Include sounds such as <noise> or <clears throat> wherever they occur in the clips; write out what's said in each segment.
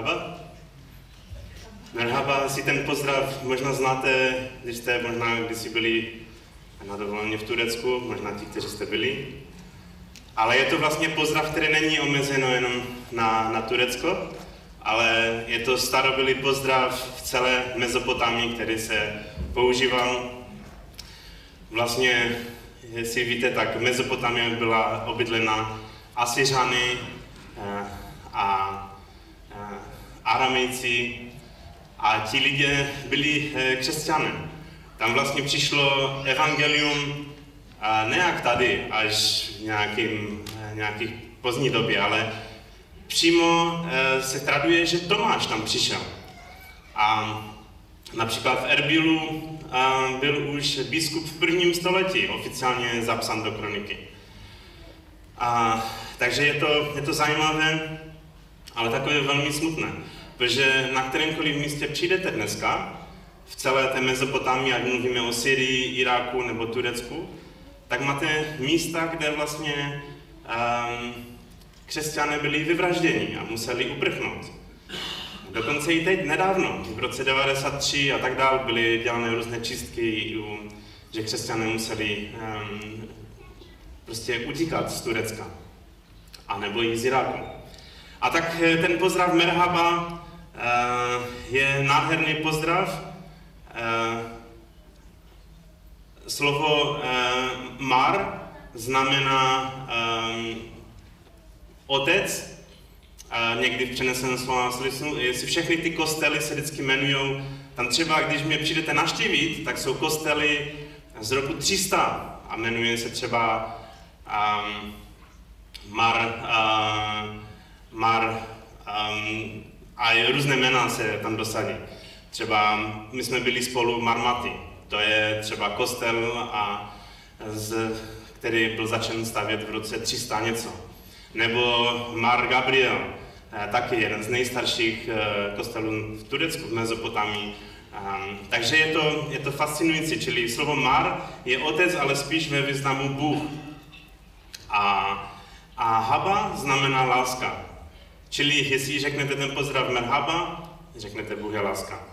Merhaba. Merhaba si ten pozdrav možná znáte, když jste možná kdysi byli na dovoleně v Turecku, možná ti, kteří jste byli. Ale je to vlastně pozdrav, který není omezeno jenom na, na Turecko, ale je to starobylý pozdrav v celé Mezopotámii, který se používal. Vlastně, jestli víte, tak Mezopotámie byla obydlena Asyřany eh, a eh, Aramejci a ti lidé byli eh, křesťané. Tam vlastně přišlo evangelium ne jak tady, až v nějakým, nějakých pozdní době, ale přímo se traduje, že Tomáš tam přišel. A například v Erbilu byl už biskup v prvním století oficiálně zapsán do kroniky. A, takže je to, je to zajímavé, ale takové velmi smutné. Protože na kterémkoliv místě přijdete dneska, v celé té Mezopotámii, ať mluvíme o Syrii, Iráku nebo Turecku, tak máte místa, kde vlastně um, křesťané byli vyvražděni a museli uprchnout. Dokonce i teď nedávno, v roce 93 a tak dále, byly dělané různé čistky, že křesťané museli um, prostě utíkat z Turecka. A nebo i z Iráku. A tak eh, ten pozdrav Merhaba je nádherný pozdrav. Uh, slovo uh, mar znamená otec, někdy v přeneseném slova smyslu, jestli všechny ty kostely se vždycky jmenují, tam třeba, když mě přijdete naštívit, tak jsou kostely z roku 300 a jmenuje se třeba um, Mar, Mar um, a různé jména se tam dosadí. Třeba my jsme byli spolu Marmaty, to je třeba kostel, a z, který byl začen stavět v roce 300 něco. Nebo Mar Gabriel, eh, taky jeden z nejstarších eh, kostelů v Turecku, v Mezopotámii. Um, takže je to, je to fascinující, čili slovo Mar je otec, ale spíš ve významu Bůh. A, a haba znamená láska. Čili jestli řeknete ten pozdrav merhaba, řeknete Bůh je láska.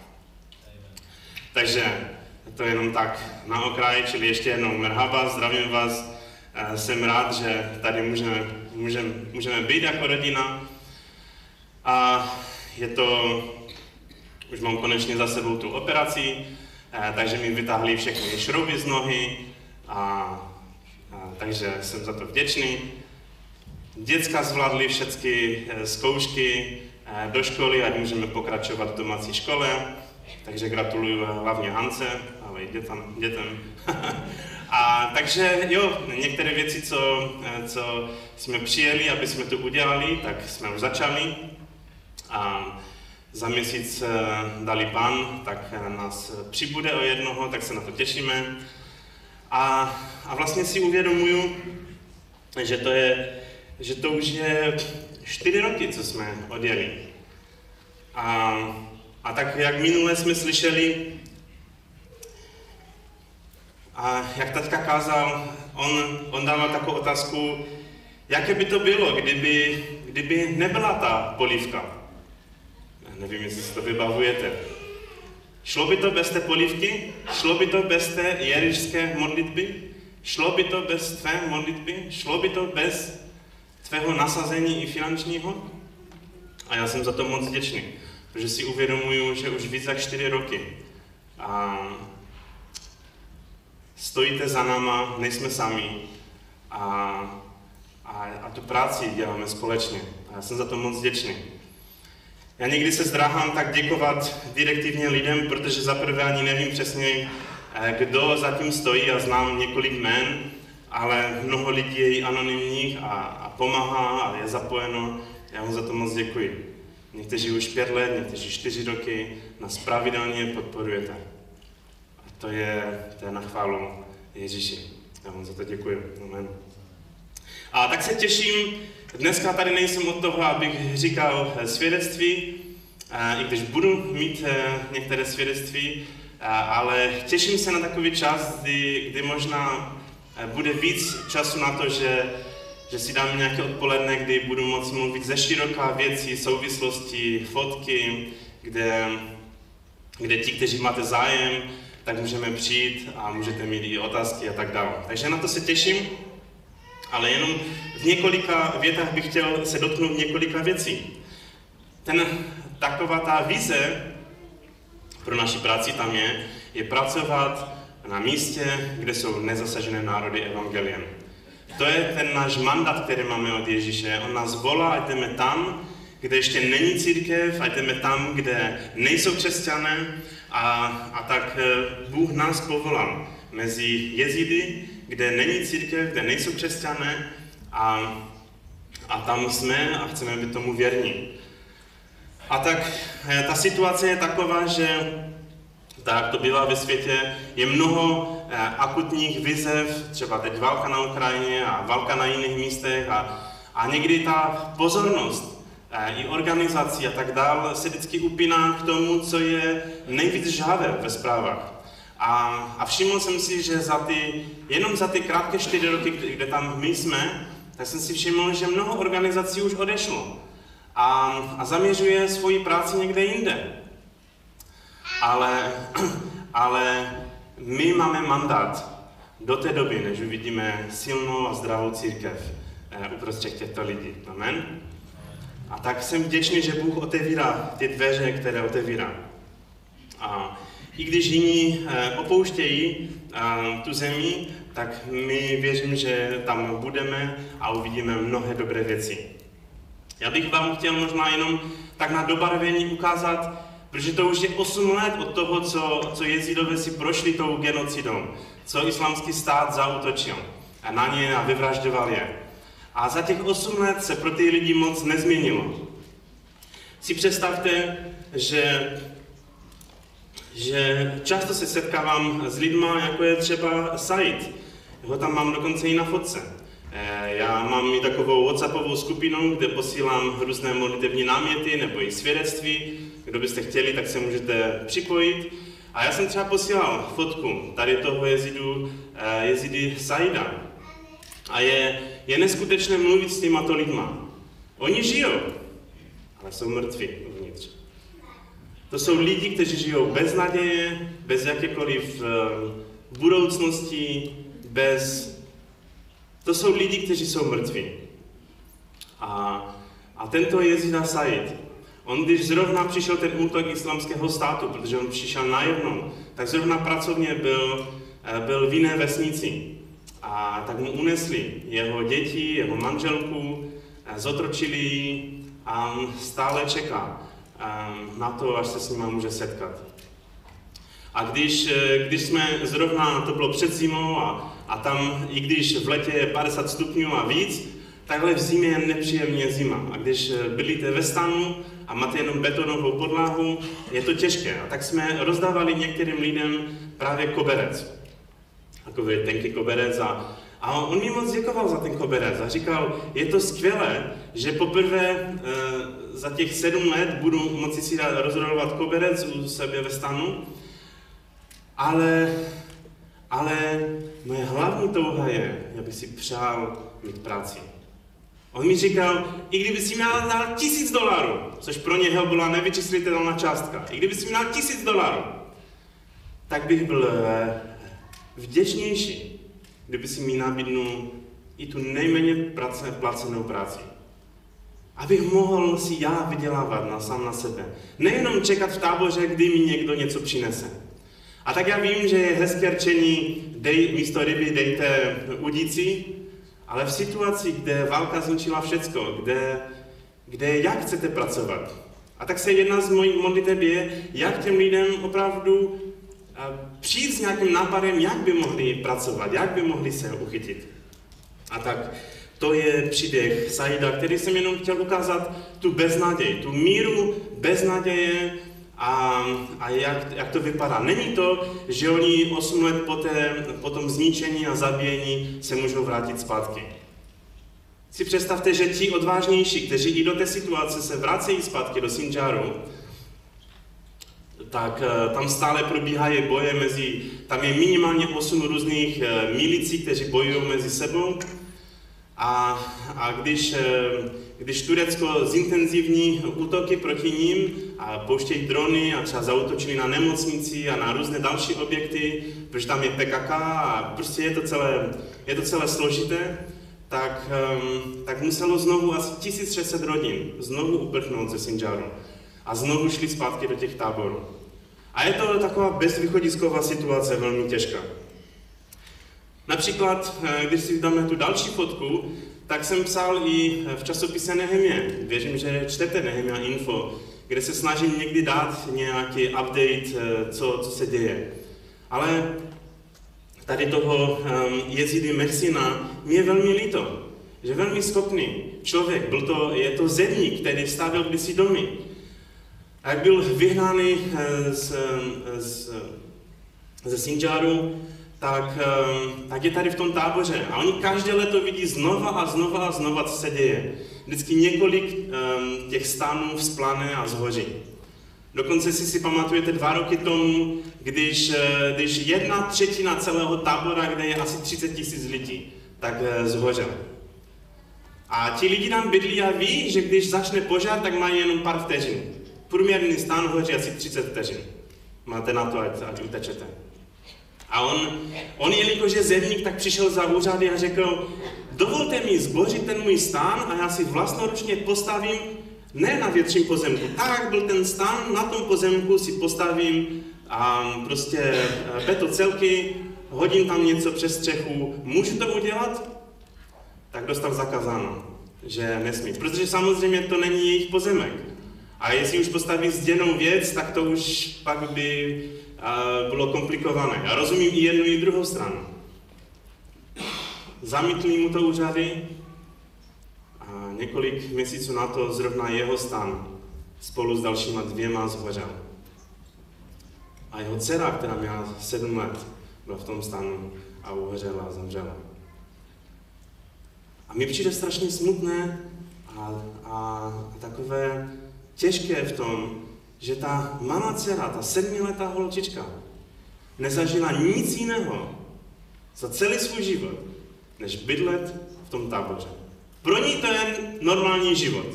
Takže to je jenom tak na okraji, čili ještě jednou merhaba, zdravím vás. Eh, jsem rád, že tady můžeme, můžeme, můžeme být jako rodina. A je to, už mám konečně za sebou tu operaci, eh, takže mi vytáhli všechny šrouby z nohy a takže jsem za to vděčný. Děcka zvládly všechny eh, zkoušky eh, do školy, ať můžeme pokračovat v domácí škole, takže gratuluju hlavně Hance, ale i dětem. dětem. <laughs> A takže jo, některé věci, co, eh, co jsme přijeli, aby jsme to udělali, tak jsme už začali. A za měsíc dali pan, tak nás přibude o jednoho, tak se na to těšíme. A, a vlastně si uvědomuju, že to, je, že to už je čtyři roky, co jsme odjeli. A, a tak jak minule jsme slyšeli, a jak taťka kázal, on, on dával takovou otázku, jaké by to bylo, kdyby, kdyby nebyla ta polívka. Já nevím, jestli si to vybavujete. Šlo by to bez té polivky? Šlo by to bez té jerišské modlitby? Šlo by to bez tvé modlitby? Šlo by to bez tvého nasazení i finančního? A já jsem za to moc vděčný, protože si uvědomuju, že už víc jak čtyři roky a stojíte za náma, nejsme sami a, a, a tu práci děláme společně. A já jsem za to moc vděčný. Já někdy se zdráhám tak děkovat direktivně lidem, protože za prvé ani nevím přesně, eh, kdo zatím stojí a znám několik jmen, ale mnoho lidí je i anonymních a, a pomáhá a je zapojeno. Já vám za to moc děkuji. Někteří už pět let, někteří čtyři roky nás pravidelně podporujete. A to je, to je na chválu Ježíši. Já vám za to děkuji. Amen. A tak se těším, dneska tady nejsem od toho, abych říkal eh, svědectví, i když budu mít eh, některé svědectví, ale těším se na takový čas, kdy, kdy možná eh, bude víc času na to, že, že si dám nějaké odpoledne, kdy budu moci mluvit ze široká věcí, souvislosti, fotky, kde, kde ti, kteří máte zájem, tak můžeme přijít a můžete mít i otázky a tak dále. Takže na to se těším, ale jenom v několika větách bych chtěl se dotknout několika věcí. Ten, taková ta vize pro naši práci tam je, je pracovat na místě, kde jsou nezasažené národy evangeliem. To je ten náš mandát, který máme od Ježíše. On nás volá, ať jdeme tam, kde ještě není církev, ať jdeme tam, kde nejsou křesťané. A, a tak eh, Bůh nás povolal mezi jezidy, kde není církev, kde nejsou křesťané a, a tam jsme a chceme být tomu věrní. A tak eh, ta situace je taková, že tak to bývá ve světě, je mnoho eh, akutních vizev, třeba teď válka na Ukrajině a válka na jiných místech a, a někdy ta pozornost eh, i organizací a tak dále se vždycky upíná k tomu, co je nejvíc žávé ve zprávách. A, a všiml jsem si, že za ty, jenom za ty krátké čtyři roky, kde tam my jsme, tak jsem si všiml, že mnoho organizací už odešlo a, a zaměřuje svoji práci někde jinde ale, <clears throat> ale my máme mandát do té doby, než uvidíme silnou a zdravou církev eh, uprostřed těchto lidí. Amen? A tak jsem vděčný, že Bůh otevírá ty dveře, které otevírá. A i když jiní eh, opouštějí eh, tu zemi, tak my věřím, že tam budeme a uvidíme mnohé dobré věci. Já bych vám chtěl možná jenom tak na dobarvení ukázat Protože to už je 8 let od toho, co, co jezidové si prošli tou genocidou, co islámský stát zautočil a na ně a vyvražďoval je. A za těch 8 let se pro ty lidi moc nezměnilo. Si představte, že, že často se setkávám s lidma, jako je třeba Said. Ho tam mám dokonce i na fotce. Eh, já mám i takovou WhatsAppovou skupinu, kde posílám různé modlitevní náměty nebo i svědectví. Kdo byste chtěli, tak se můžete připojit. A já jsem třeba posílal fotku tady toho jezidu, eh, jezidy Saida. A je, je neskutečné mluvit s těmato lidma. Oni žijou, ale jsou mrtví uvnitř. To jsou lidi, kteří žijou bez naděje, bez jakékoliv uh, budoucnosti, bez to jsou lidi, kteří jsou mrtví. A, a tento Jezida Said, on když zrovna přišel ten útok islamského státu, protože on přišel najednou, tak zrovna pracovně byl, eh, byl v jiné vesnici. A tak mu unesli jeho děti, jeho manželku, eh, zotročili ji a on stále čeká eh, na to, až se s ním může setkat. A když, když jsme zrovna, to bylo před zimou a a tam, i když v letě je 50 stupňů a víc, takhle v zimě je nepříjemně zima. A když bydlíte ve stanu a máte jenom betonovou podlahu, je to těžké. A tak jsme rozdávali některým lidem právě koberec. Takový tenký koberec a, a on mi moc děkoval za ten koberec a říkal, je to skvělé, že poprvé e, za těch sedm let budu moci si rozrolovat koberec u sebe ve stanu, ale ale moje hlavní touha je, já bych si přál mít práci. On mi říkal, i kdyby si měl dal tisíc dolarů, což pro něho byla nevyčíslitelná částka, i kdyby si měl tisíc dolarů, tak bych byl eh, vděčnější, kdyby si mi nabídnul i tu nejméně placenou práci. Abych mohl si já vydělávat na sám na sebe. Nejenom čekat v táboře, kdy mi někdo něco přinese. A tak já vím, že je hezké rčení, dej, místo ryby dejte udíci, ale v situaci, kde válka zničila všecko, kde, kde jak chcete pracovat. A tak se jedna z mojich modliteb je, jak těm lidem opravdu přijít s nějakým nápadem, jak by mohli pracovat, jak by mohli se uchytit. A tak to je příběh Saida, který jsem jenom chtěl ukázat tu beznaděj, tu míru beznaděje, a, a jak, jak to vypadá? Není to, že oni 8 let poté, po tom zničení a zabíjení se můžou vrátit zpátky. Si představte, že ti odvážnější, kteří i do té situace se vracejí zpátky do Sinjaru, tak eh, tam stále probíhají boje mezi, tam je minimálně 8 různých eh, milicí, kteří bojují mezi sebou. A, a když, eh, když Turecko zintenzivní útoky proti ním a pouštějí drony a třeba zautočili na nemocnici a na různé další objekty, protože tam je PKK a prostě je to celé, je to celé složité, tak, um, tak muselo znovu asi 1600 rodin znovu uprchnout ze Sinjaru a znovu šli zpátky do těch táborů. A je to taková bezvýchodisková situace, velmi těžká. Například, eh, když si dáme tu další fotku, tak jsem psal i v časopise Nehemie. Věřím, že čtete Nehemia Info, kde se snažím někdy dát nějaký update, eh, co, co se děje. Ale tady toho um, Jezidy Mersina mi je velmi líto, že velmi schopný člověk, byl to, je to zedník, který stavil kdysi domy. A jak byl vyhnány eh, z, z, ze Sinjaru, tak, tak je tady v tom táboře. A oni každé leto vidí znova a znova a znova, co se děje. Vždycky několik um, těch stánů vzplane a zhoří. Dokonce si si pamatujete dva roky tomu, když, eh, když jedna třetina celého tábora, kde je asi 30 tisíc lidí, tak eh, zhořel. A ti lidi tam bydlí a ví, že když začne požár, tak mají jenom pár vteřin. Průměrný stán hoří asi 30 vteřin. Máte na to, ať, ať utečete. A on, on jelikož je zemník, tak přišel za úřady a řekl, dovolte mi zbořit ten můj stán a já si vlastnoručně postavím ne na větším pozemku. Tak, jak byl ten stán, na tom pozemku si postavím a prostě eh, beto celky, hodím tam něco přes střechu. Můžu to udělat? Tak dostal zakázáno, že nesmí. Protože samozřejmě to není jejich pozemek. A jestli už postaví zděnou věc, tak to už pak by bylo komplikované. Já rozumím i jednu, i druhou stranu. Zamítli mu to úřady a několik měsíců na to zrovna jeho stan spolu s dalšíma dvěma zhořel. A jeho dcera, která měla sedm let, byla v tom stanu a uhořela a zemřela. A mi přijde strašně smutné a, a, a takové těžké v tom, že ta malá dcera, ta sedmiletá holčička, nezažila nic jiného za celý svůj život, než bydlet v tom táboře. Pro ní to je normální život.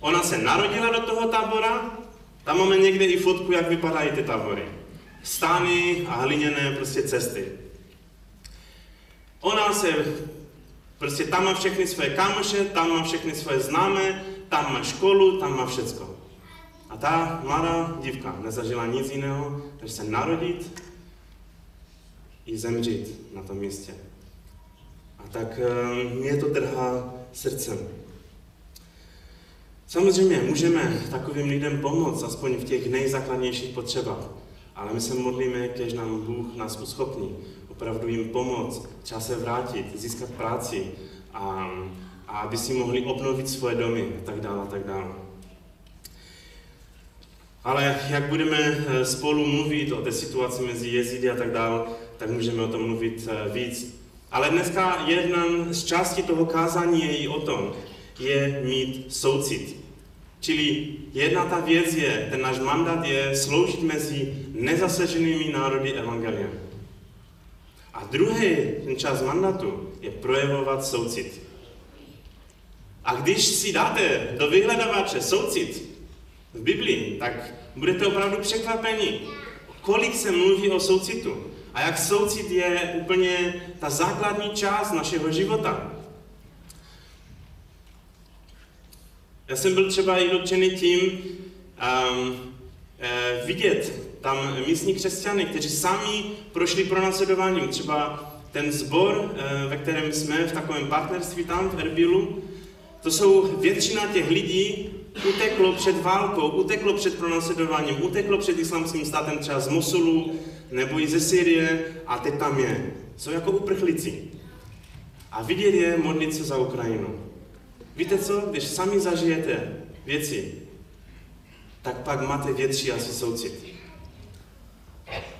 Ona se narodila do toho tábora, tam máme někde i fotku, jak vypadají ty tábory. Stány a hliněné prostě cesty. Ona se, prostě tam má všechny své kámoše, tam má všechny své známé, tam má školu, tam má všecko. A ta mladá dívka nezažila nic jiného, než se narodit i zemřít na tom místě. Tak ehm, mě to trhá srdcem. Samozřejmě můžeme takovým lidem pomoct, aspoň v těch nejzákladnějších potřebách, ale my se modlíme, kež nám Bůh nás uschopní opravdu jim pomoct, třeba se vrátit, získat práci a, a aby si mohli obnovit svoje domy a tak dále a tak dále. Ale jak budeme eh, spolu mluvit o té situaci mezi jezidy a tak dále, tak můžeme o tom mluvit eh, víc. Ale dneska jedna z částí toho kázání je i o tom, je mít soucit. Čili jedna ta věc je, ten náš mandát je sloužit mezi nezasaženými národy evangeliem. A druhý ten čas mandátu je projevovat soucit. A když si dáte do vyhledavače soucit, v Biblii, tak budete opravdu překvapeni, kolik se mluví o soucitu. A jak soucit je úplně ta základní část našeho života. Já jsem byl třeba i dotčený tím um, e, vidět tam místní křesťany, kteří sami prošli pronásledováním. Třeba ten sbor, e, ve kterém jsme v takovém partnerství tam v Erbilu, to jsou většina těch lidí, uteklo před válkou, uteklo před pronásledováním, uteklo před islamským státem třeba z Mosulu nebo i ze Syrie a teď tam je. Jsou jako uprchlíci. A vidět je modlit se za Ukrajinu. Víte co? Když sami zažijete věci, tak pak máte větší asi soucit.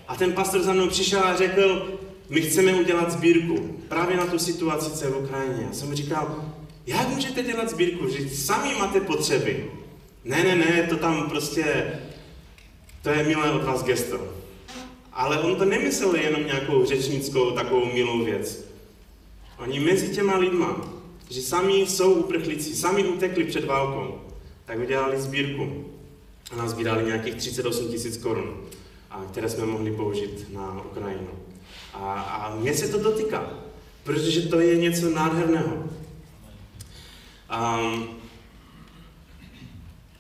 A ten pastor za mnou přišel a řekl, my chceme udělat sbírku právě na tu situaci, co je v Ukrajině. Já jsem říkal, jak můžete dělat sbírku, že sami máte potřeby? Ne, ne, ne, to tam prostě, to je milé od vás gesto. Ale on to nemyslel jenom nějakou řečnickou takovou milou věc. Oni mezi těma lidma že sami jsou uprchlíci, sami utekli před válkou, tak udělali sbírku a nazbírali nějakých 38 tisíc korun, které jsme mohli použít na Ukrajinu. A, a mě se to dotýká, protože to je něco nádherného. Um,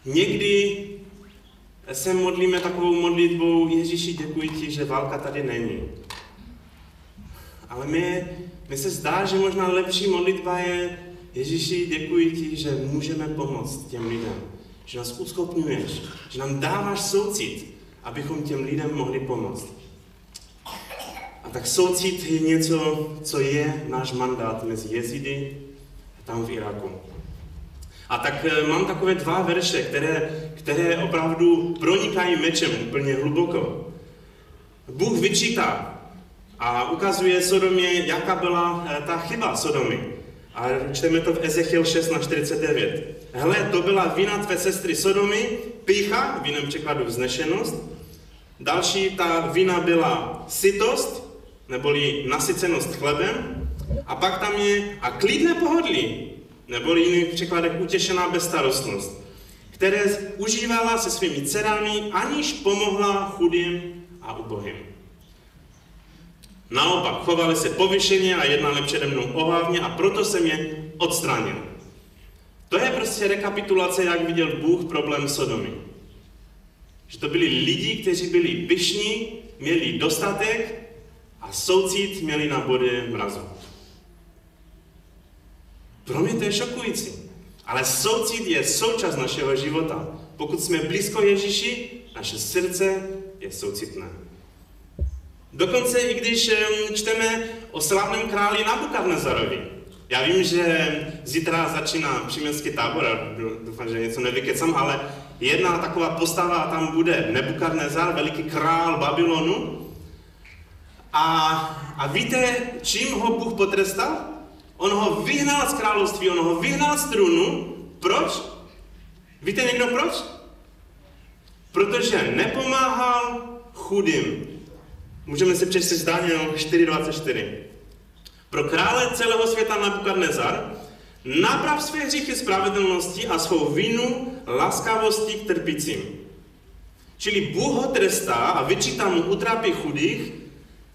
někdy se modlíme takovou modlitbou, Ježíši, děkuji ti, že válka tady není. Ale mě, mě se zdá, že možná lepší modlitba je, Ježíši, děkuji ti, že můžeme pomoct těm lidem, že nás uschopňuješ, že nám dáváš soucit, abychom těm lidem mohli pomoct. A tak soucit je něco, co je náš mandát mezi jezidy a tam v Iraku. A tak eh, mám takové dva verše, které, které opravdu pronikají mečem úplně hluboko. Bůh vyčítá a ukazuje Sodomě, jaká byla eh, ta chyba Sodomy. A čteme to v Ezechiel 6 na 49. Hele, to byla vina tvé sestry Sodomy, pícha, v jiném překladu vznešenost. Další ta vina byla sytost, neboli nasycenost chlebem. A pak tam je a klidné pohodlí, neboli jiný překladek utěšená bezstarostnost, které užívala se svými dcerami, aniž pomohla chudým a ubohým. Naopak, chovali se povyšeně a jednali přede mnou ohávně a proto jsem je odstranil. To je prostě rekapitulace, jak viděl Bůh problém Sodomy. Že to byli lidi, kteří byli pyšní, měli dostatek a soucit měli na bodě mrazu. Pro mě to je šokující. Ale soucit je součást našeho života. Pokud jsme blízko Ježíši, naše srdce je soucitné. Dokonce i když čteme o slavném králi Nabukadnezarovi. Já vím, že zítra začíná příměstský tábor, doufám, že něco nevykecám, ale jedna taková postava tam bude Nebukadnezar, veliký král Babylonu. A, a víte, čím ho Bůh potrestal? On ho vyhnal z království, on ho vyhnal z trůnu. Proč? Víte někdo proč? Protože nepomáhal chudým. Můžeme si přečíst Daniel 4.24. Pro krále celého světa Nabukadnezar naprav své hříchy spravedlnosti a svou vinu laskavosti k trpícím. Čili Bůh ho trestá a vyčítá mu utrápy chudých,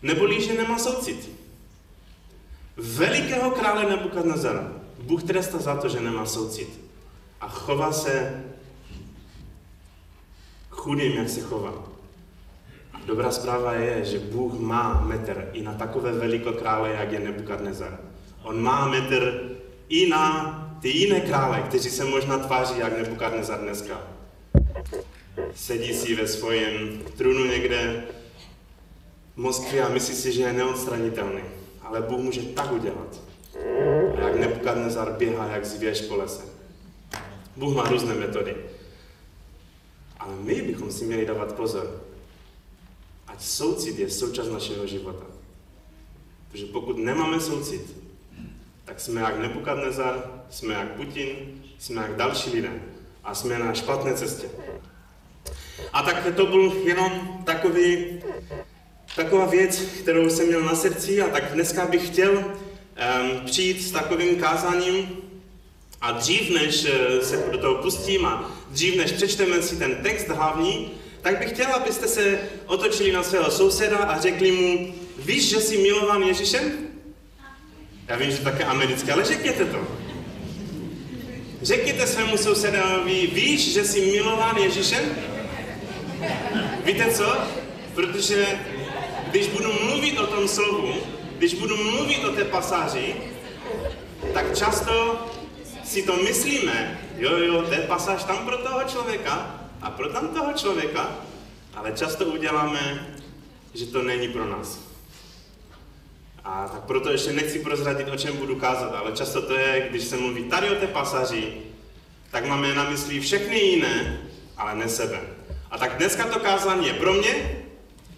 neboli že nemá soucit. Velikého krále Nebukadnezara Bůh trestá za to, že nemá soucit. A chová se chudým, jak se chová. Dobrá zpráva je, že Bůh má metr i na takové veliko krále, jak je Nebukadnezar. On má metr i na ty jiné krále, kteří se možná tváří jak Nebukadnezar dneska. Sedí si ve svém trůnu někde v Moskvě a myslí si, že je neodstranitelný. Ale Bůh může tak udělat. A jak Nebukadnezar běhá jak zvěř po lese. Bůh má různé metody. Ale my bychom si měli dávat pozor, Ať soucit je součást našeho života. Protože pokud nemáme soucit, tak jsme jak Nebukadnezar, jsme jak Putin, jsme jak další lidé a jsme na špatné cestě. A tak to byl jenom takový, taková věc, kterou jsem měl na srdci a tak dneska bych chtěl um, přijít s takovým kázáním a dřív, než eh, se do toho pustím a dřív, než přečteme si ten text hlavní, tak bych chtěla, abyste se otočili na svého souseda a řekli mu, víš, že jsi milovan Ježíšem? Já vím, že také americké, ale řekněte to. Řekněte svému sousedovi, víš, že jsi milován Ježíšem? Víte co? Protože když budu mluvit o tom slovu, když budu mluvit o té pasáži, tak často si to myslíme, jo, jo, to je pasáž tam pro toho člověka, a pro tam toho člověka, ale často uděláme, že to není pro nás. A tak proto ještě nechci prozradit, o čem budu kázat, ale často to je, když se mluví tady o té pasaži, tak máme na mysli všechny jiné, ale ne sebe. A tak dneska to kázání je pro mě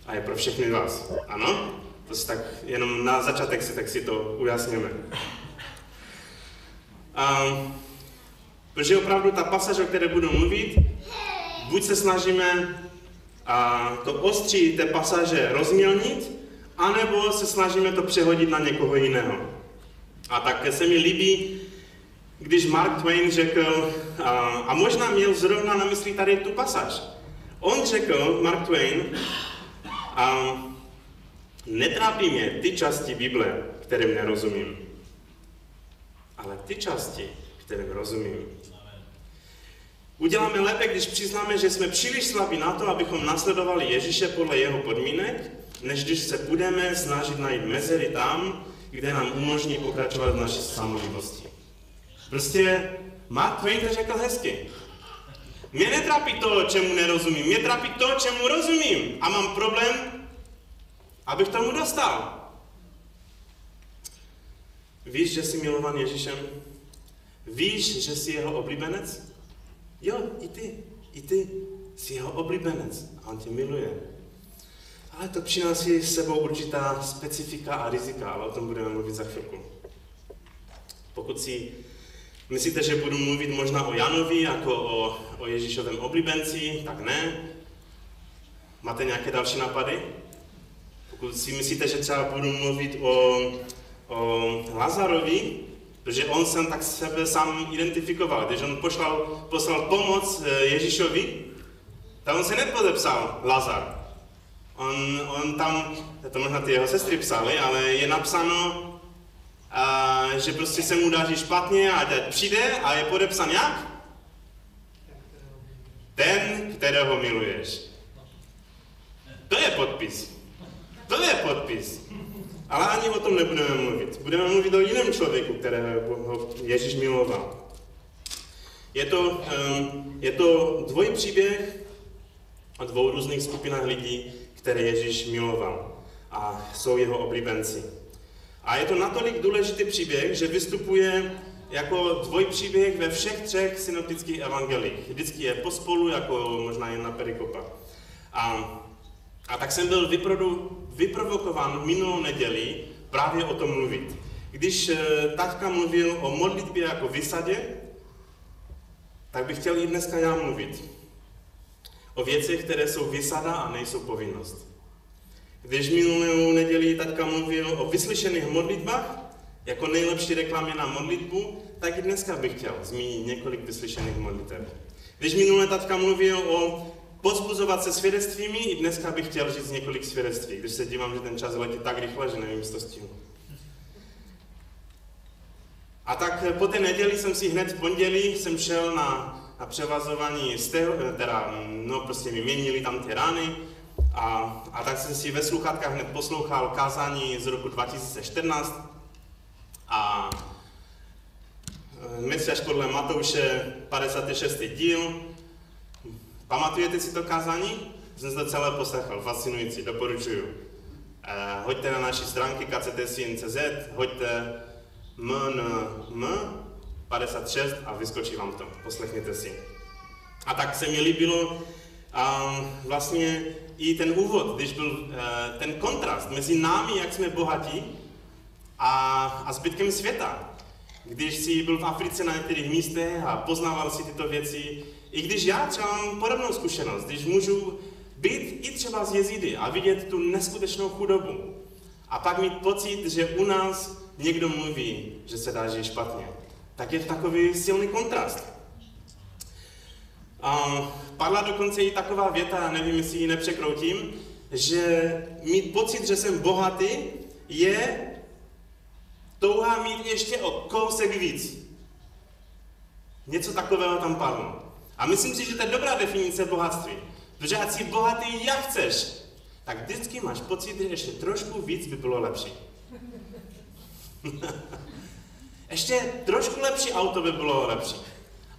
a je pro všechny vás. Ano? To si tak jenom na začátek si tak si to ujasněme. Um, protože opravdu ta pasáž, o které budu mluvit, buď se snažíme a, to ostří té pasáže rozmělnit, anebo se snažíme to přehodit na někoho jiného. A tak se mi líbí když Mark Twain řekl, a, a možná měl zrovna na mysli tady tu pasáž. On řekl, Mark Twain, a, netrápí mě ty části Bible, kterým nerozumím, ale ty části, kterým rozumím. Uděláme lépe, když přiznáme, že jsme příliš slabí na to, abychom nasledovali Ježíše podle jeho podmínek, než když se budeme snažit najít mezery tam, kde nám umožní pokračovat v naší samolivosti. Prostě Mark Twain to řekl hezky. Mě netrápí to, čemu nerozumím, mě trápí to, čemu rozumím. A mám problém, abych tomu dostal. Víš, že jsi milovan Ježíšem? Víš, že jsi jeho oblíbenec? Jo, i ty, i ty jsi jeho oblíbenec a on tě miluje. Ale to přináší s sebou určitá specifika a rizika, ale o tom budeme mluvit za chvilku. Pokud si myslíte, že budu mluvit možná o Janovi jako o, o Ježíšovém oblíbenci, tak ne. Máte nějaké další nápady? Pokud si myslíte, že třeba budu mluvit o, o Lazarovi, protože on jsem tak sebe sám identifikoval. Když on poslal, poslal pomoc eh, Ježíšovi, tak on se nepodepsal Lazar. On, on tam, to možná ty jeho sestry psali, ale je napsáno, a, že prostě se mu daří špatně a teď přijde a je podepsan jak? Ten, kterého miluješ. To je podpis. To je podpis. Ale ani o tom nebudeme mluvit. Budeme mluvit o jiném člověku, kterého Ježíš miloval. Je to, um, je to dvojí příběh o dvou různých skupinách lidí, které Ježíš miloval a jsou jeho oblíbenci. A je to natolik důležitý příběh, že vystupuje jako dvojpříběh ve všech třech synoptických evangelích. Vždycky je pospolu, jako možná jedna perikopa. A a tak jsem byl vyprodu, vyprovokován minulou neděli právě o tom mluvit. Když e, taťka mluvil o modlitbě jako vysadě, tak bych chtěl i dneska já mluvit. O věcech, které jsou vysada a nejsou povinnost. Když minulou neděli taťka mluvil o vyslyšených modlitbách, jako nejlepší reklamě na modlitbu, tak i dneska bych chtěl zmínit několik vyslyšených modlitev. Když minulé taťka mluvil o pozbuzovat se svědectvími. I dneska bych chtěl říct několik svědectví, když se dívám, že ten čas letí tak rychle, že nevím, jestli to stihnu. A tak po té neděli jsem si hned v pondělí jsem šel na, na převazování steho, teda, no prostě mi měnili tam ty rány a, a tak jsem si ve sluchátkách hned poslouchal kázání z roku 2014 a Mesiáš podle Matouše 56. díl, Pamatujete si to kázání? Jsem se to celé poslechl, fascinující, doporučuju. Eh, hoďte na naší stránky kctsin.cz, hoďte mnm 56 a vyskočí vám to, poslechněte si. A tak se mi líbilo um, vlastně i ten úvod, když byl uh, ten kontrast mezi námi, jak jsme bohatí, a, a zbytkem světa. Když jsi byl v Africe na některých místech a poznával si tyto věci, i když já třeba mám podobnou zkušenost, když můžu být i třeba z jezidy a vidět tu neskutečnou chudobu a pak mít pocit, že u nás někdo mluví, že se dá žít špatně, tak je to takový silný kontrast. A padla dokonce i taková věta, nevím, jestli ji nepřekroutím, že mít pocit, že jsem bohatý, je touha mít ještě o kousek víc. Něco takového tam padlo. A myslím si, že to je dobrá definice bohatství. Protože ať jsi bohatý, jak chceš, tak vždycky máš pocit, že ještě trošku víc by bylo lepší. <laughs> ještě trošku lepší auto by bylo lepší.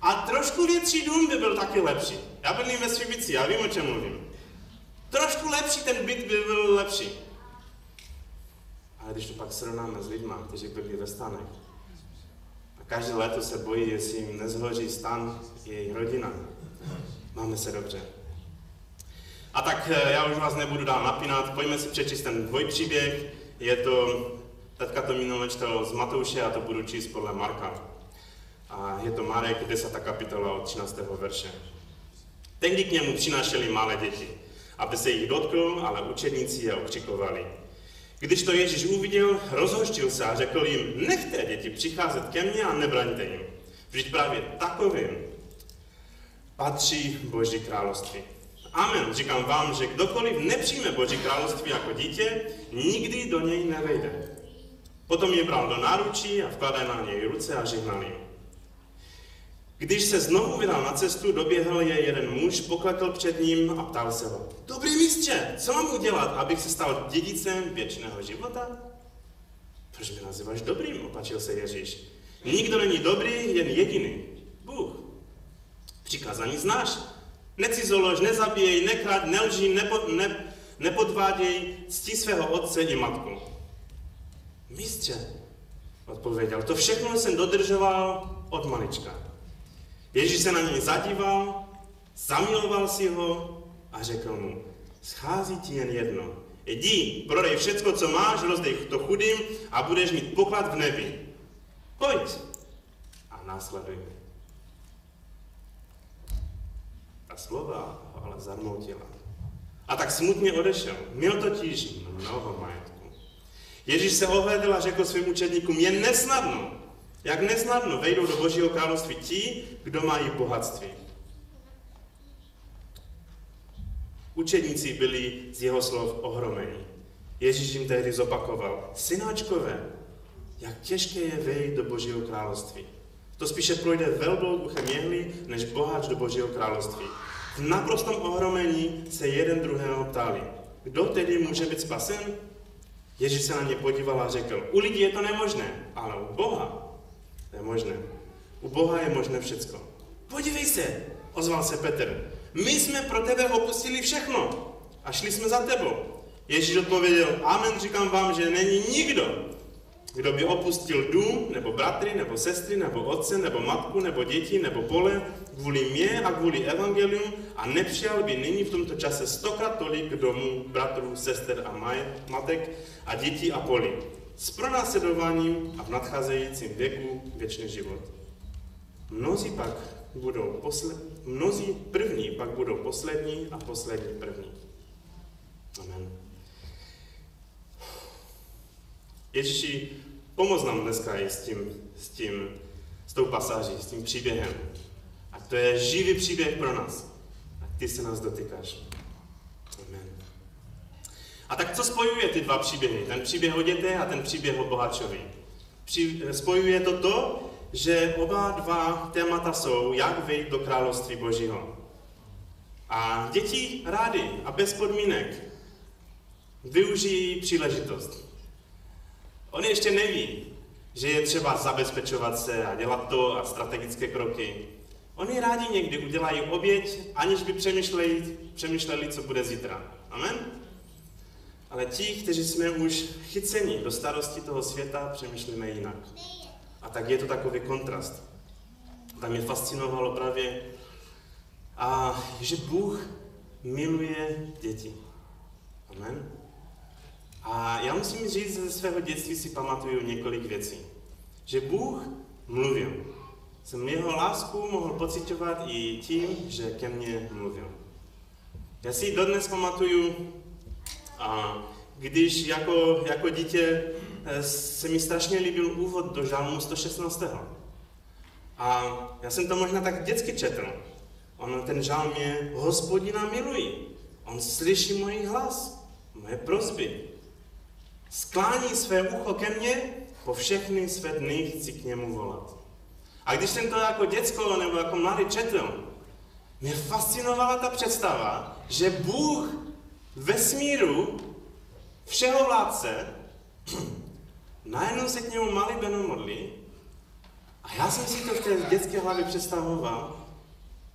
A trošku větší dům by byl taky lepší. Já bydlím ve Svibici, já vím, o čem mluvím. Trošku lepší ten byt by byl lepší. Ale když to pak srovnáme s lidmi, kteří bydlí ve stanech, a každé léto se bojí, jestli jim nezhoří stan jejich rodina. Máme se dobře. A tak eh, já už vás nebudu dál napínat, pojďme si přečíst ten dvojpříběh. Je to, teďka to minule čtel z Matouše a to budu číst podle Marka. A je to Marek, 10. kapitola od 13. verše. Tehdy k němu přinášeli malé děti, aby se jich dotkl, ale učedníci je okřikovali. Když to Ježíš uviděl, rozhoštil se a řekl jim, nechte děti přicházet ke mně a nebraňte jim, Vždyť právě takovým patří Boží království. Amen. Říkám vám, že kdokoliv nepřijme Boží království jako dítě, nikdy do něj nevejde. Potom je bral do náručí a vkladal na něj ruce a žehnal jim. Když se znovu vydal na cestu, doběhl je jeden muž, poklekl před ním a ptal se ho. Dobrý mistře, co mám udělat, abych se stal dědicem věčného života? Proč mě nazýváš dobrým, opačil se Ježíš. Nikdo není dobrý, jen jediný. Bůh. Přikázání znáš. Necizolož, nezabíjej, nekrát, nelží, nepo, ne, nepodváděj, ctí svého otce i matku. Mistře, odpověděl, to všechno jsem dodržoval od malička. Ježíš se na něj zadíval, zamiloval si ho a řekl mu, schází ti jen jedno. Jdi, prodej všecko, co máš, rozdej to chudým a budeš mít poklad v nebi. Pojď a následuj mě. Ta slova ho ale zarmoutila. A tak smutně odešel. Měl totiž mnoho majetku. Ježíš se ohlédl a řekl svým učedníkům, je nesnadno, jak nesnadno vejdou do Božího království ti, kdo mají bohatství. Učedníci byli z jeho slov ohromeni. Ježíš jim tehdy zopakoval, synáčkové, jak těžké je vejít do Božího království. To spíše projde velbou uchem jehly, než boháč do Božího království. V naprostom ohromení se jeden druhého ptali, kdo tedy může být spasen? Ježíš se na ně podíval a řekl, u lidí je to nemožné, ale u Boha je možné. U Boha je možné všecko. Podívej se, ozval se Petr. My jsme pro tebe opustili všechno a šli jsme za tebou. Ježíš odpověděl, amen, říkám vám, že není nikdo, kdo by opustil dům, nebo bratry, nebo sestry, nebo otce, nebo matku, nebo děti, nebo pole, kvůli mě a kvůli evangelium a nepřijal by nyní v tomto čase stokrát tolik domů, bratrů, sester a matek a dětí a poli s pronásledováním a v nadcházejícím věku věčný život. Mnozí pak budou posled... mnozí první pak budou poslední a poslední první. Amen. Ježíši, pomoz nám dneska i s tím, s tím, s tou pasáží, s tím příběhem. A to je živý příběh pro nás. A ty se nás dotýkáš. A tak co spojuje ty dva příběhy? Ten příběh o děte a ten příběh o bohačovi. Při, spojuje to to, že oba dva témata jsou, jak vejít do království Božího. A děti rádi a bez podmínek využijí příležitost. Oni ještě neví, že je třeba zabezpečovat se a dělat to a strategické kroky. Oni rádi někdy udělají oběť, aniž by přemýšleli, přemýšleli co bude zítra. Amen? Ale ti, kteří jsme už chyceni do starosti toho světa, přemýšlíme jinak. A tak je to takový kontrast. Tam mě fascinovalo právě, a že Bůh miluje děti. Amen. A já musím říct, ze svého dětství si pamatuju několik věcí. Že Bůh mluvil. Jsem jeho lásku mohl pocitovat i tím, že ke mně mluvil. Já si dodnes pamatuju a když jako, jako dítě eh, se mi strašně líbil úvod do žalmu 116. A já jsem to možná tak dětsky četl. On ten žalm je, hospodina miluji. On slyší můj hlas, moje prozby. Sklání své ucho ke mně, po všechny své dny chci k němu volat. A když jsem to jako děcko nebo jako mladý četl, mě fascinovala ta představa, že Bůh vesmíru, všeho vládce, <clears throat> najednou se k němu malý Beno modlí a já jsem si to v té dětské hlavě představoval,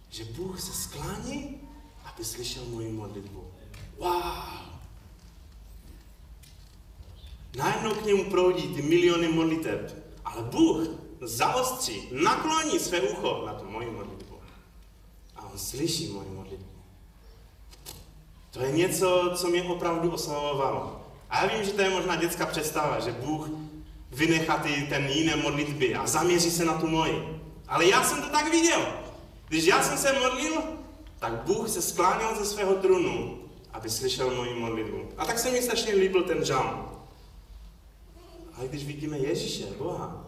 že Bůh se sklání, aby slyšel moji modlitbu. Wow! Najednou k němu proudí ty miliony modliteb, ale Bůh zaostří, nakloní své ucho na tu moji modlitbu. A on slyší moji modlitbu. To je něco, co mě opravdu oslavovalo. A já vím, že to je možná dětská představa, že Bůh vynechá ty, ten jiné modlitby a zaměří se na tu moji. Ale já jsem to tak viděl. Když já jsem se modlil, tak Bůh se skláněl ze svého trůnu, aby slyšel moji modlitbu. A tak se mi strašně líbil ten žalm. Ale když vidíme Ježíše, Boha,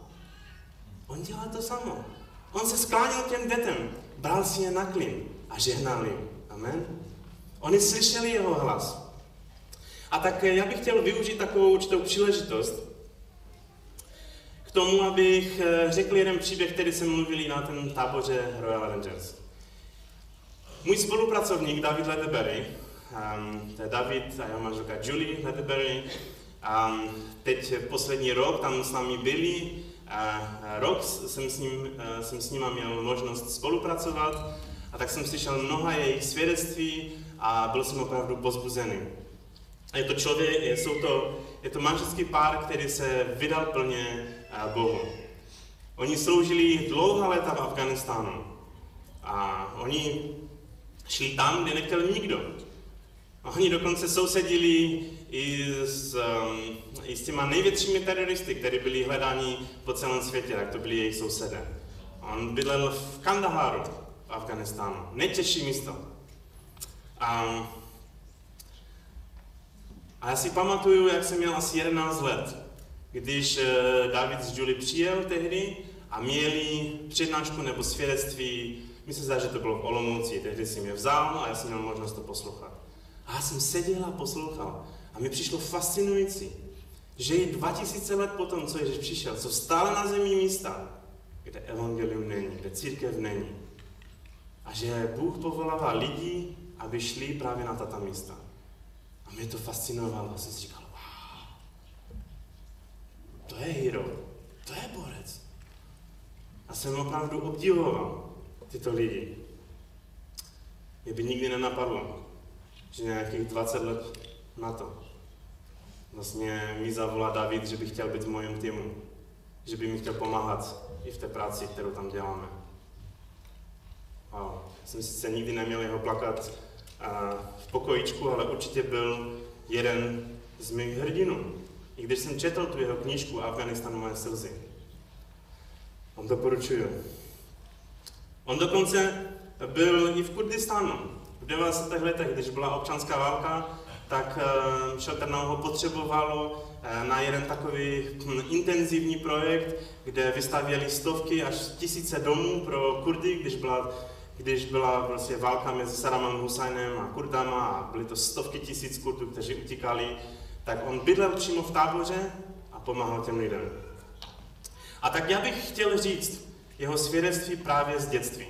on dělá to samo. On se skláněl těm dětem, bral si je na klin a žehnal jim. Amen. Oni slyšeli jeho hlas. A tak já bych chtěl využít takovou určitou příležitost k tomu, abych eh, řekl jeden příběh, který jsem mluvili na ten táboře Royal Rangers. Můj spolupracovník David Ledeberry, um, to je David a jeho manželka Julie Ledeberry, um, teď poslední rok tam s námi byli, a rok jsem s, ním, eh, jsem s nima měl možnost spolupracovat a tak jsem slyšel mnoha jejich svědectví a byl jsem opravdu pozbuzený. Je to člověk, jsou to, je to manželský pár, který se vydal plně eh, Bohu. Oni sloužili dlouhá léta v Afganistánu a oni šli tam, kde nechtěl nikdo. A oni dokonce sousedili i s, um, i s těma největšími teroristy, kteří byli hledáni po celém světě, tak to byli jejich sousedé. On bydlel v Kandaharu, v Afganistánu. Nejtěžší místo. A, a já si pamatuju, jak jsem měl asi 11 let, když uh, David z Julie přijel tehdy a měli přednášku nebo svědectví, myslím se, že to bylo v Olomouci, tehdy si mě vzal a já jsem měl možnost to poslouchat. A já jsem seděl a poslouchal. A mi přišlo fascinující, že i 2000 let potom, co Ježíš přišel, co stále na zemi místa, kde evangelium není, kde církev není. A že Bůh povolává lidi, aby šli právě na tato místa. A mě to fascinovalo. Jsem si říkal, wow, to je hero, to je borec. A jsem opravdu obdivoval tyto lidi. Mě by nikdy nenapadlo, že nějakých 20 let na to vlastně mi zavolá David, že by chtěl být v mojím týmu, že by mi chtěl pomáhat i v té práci, kterou tam děláme. Wow. Jsem sice nikdy neměl jeho plakat v pokojičku, ale určitě byl jeden z mých hrdinů. I když jsem četl tu jeho knížku Afganistan moje slzy. On doporučuju. On dokonce byl i v Kurdistánu. V 90. letech, když byla občanská válka, tak Šelternou ho potřebovalo eh, na jeden takový hm, intenzivní projekt, kde vystavěli stovky až tisíce domů pro Kurdy, když byla, když byla prostě válka mezi Saddamem Husajnem a Kurdama a byly to stovky tisíc Kurdů, kteří utíkali, tak on bydlel přímo v táboře a pomáhal těm lidem. A tak já bych chtěl říct jeho svědectví právě z dětství.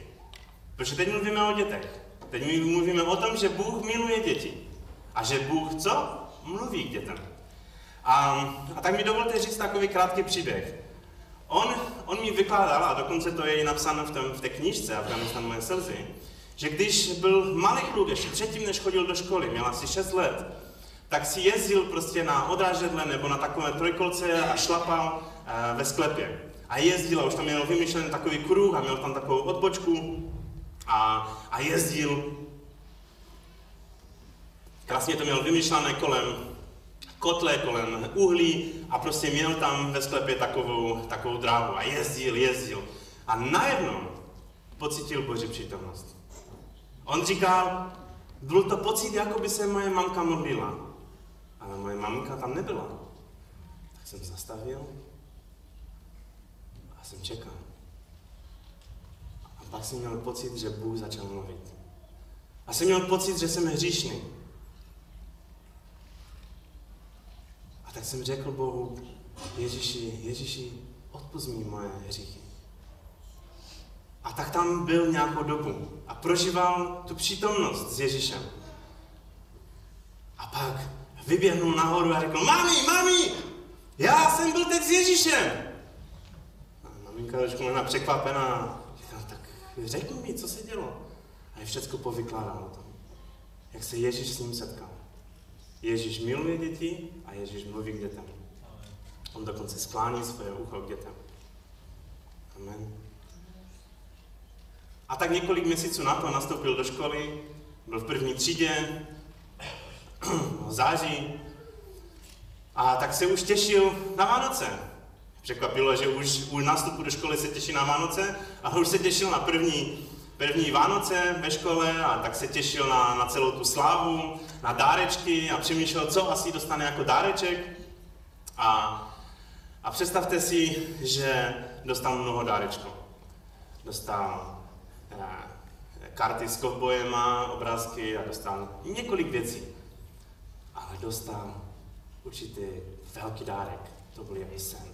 Protože teď mluvíme o dětech. Teď mluvíme o tom, že Bůh miluje děti. A že Bůh co? Mluví k dětem. A, a tak mi dovolte říct takový krátký příběh. On, on mi vykládal, a dokonce to je i napsáno v, tom, v té knižce Afganistan moje slzy, že když byl malý kluk, ještě předtím, než chodil do školy, měl asi 6 let, tak si jezdil prostě na odrážedle nebo na takové trojkolce a šlapal uh, ve sklepě. A jezdil, a už tam měl vymyšlený takový kruh a měl tam takovou odbočku a, a jezdil Krásně to měl vymyšlené kolem kotle, kolem uhlí a prostě měl tam ve sklepě takovou, takovou dráhu a jezdil, jezdil. A najednou pocitil Boží přítomnost. On říkal, byl to pocit, jako by se moje mamka modlila. Ale moje mamka tam nebyla. Tak jsem zastavil a jsem čekal. A pak jsem měl pocit, že Bůh začal mluvit. A jsem měl pocit, že jsem hříšný. A tak jsem řekl Bohu, Ježíši, Ježíši, odpust mi moje hříchy. A tak tam byl nějakou dobu a prožíval tu přítomnost s Ježíšem. A pak vyběhnul nahoru a řekl, mami, mami, já jsem byl teď s Ježíšem. A maminka trošku možná překvapená, říkala, tak řekni mi, co se dělo. A je všechno povykládal o tom, jak se Ježíš s ním setkal. Ježíš miluje děti a Ježíš mluví k dětem. On dokonce sklání svoje ucho k dětem. Amen. A tak několik měsíců na to nastoupil do školy, byl v první třídě, v září, a tak se už těšil na Vánoce. Překvapilo, že už u nástupu do školy se těší na Vánoce, a už se těšil na první první Vánoce ve škole a tak se těšil na, na celou tu slávu, na dárečky a přemýšlel, co asi dostane jako dáreček. A, a představte si, že dostal mnoho dárečků. dostal eh, karty s kovbojema, obrázky a dostal několik věcí. Ale dostal určitý velký dárek. To byl jeho sen.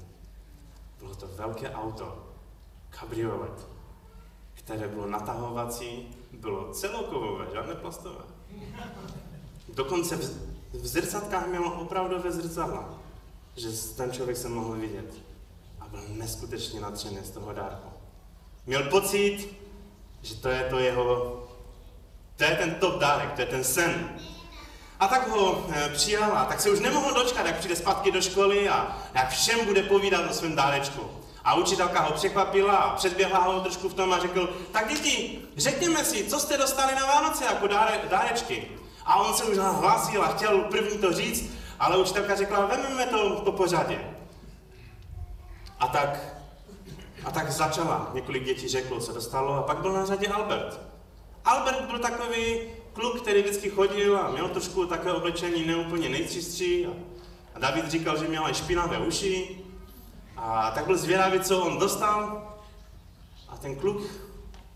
Bylo to velké auto, kabriolet, které bylo natahovací, bylo celokovové, žádné plastové. Dokonce v, v zrcadkách mělo opravdové zrcadla, že ten člověk se mohl vidět. A byl neskutečně nadšený z toho dárku. Měl pocit, že to je to jeho, to je ten top dárek, to je ten sen. A tak ho e, přijala, tak se už nemohl dočkat, jak přijde zpátky do školy a jak všem bude povídat o svém dárečku. A učitelka ho překvapila a předběhla ho trošku v tom a řekl, tak děti, řekněme si, co jste dostali na Vánoce jako dáre, dárečky. A on se už hlásil a chtěl první to říct, ale učitelka řekla, vezmeme to po pořadě. A tak, a tak začala. Několik dětí řeklo, co dostalo a pak byl na řadě Albert. Albert byl takový kluk, který vždycky chodil a měl trošku takové oblečení neúplně nejčistší. A, David říkal, že měl i špinavé uši. A tak byl zvědavý, co on dostal. A ten kluk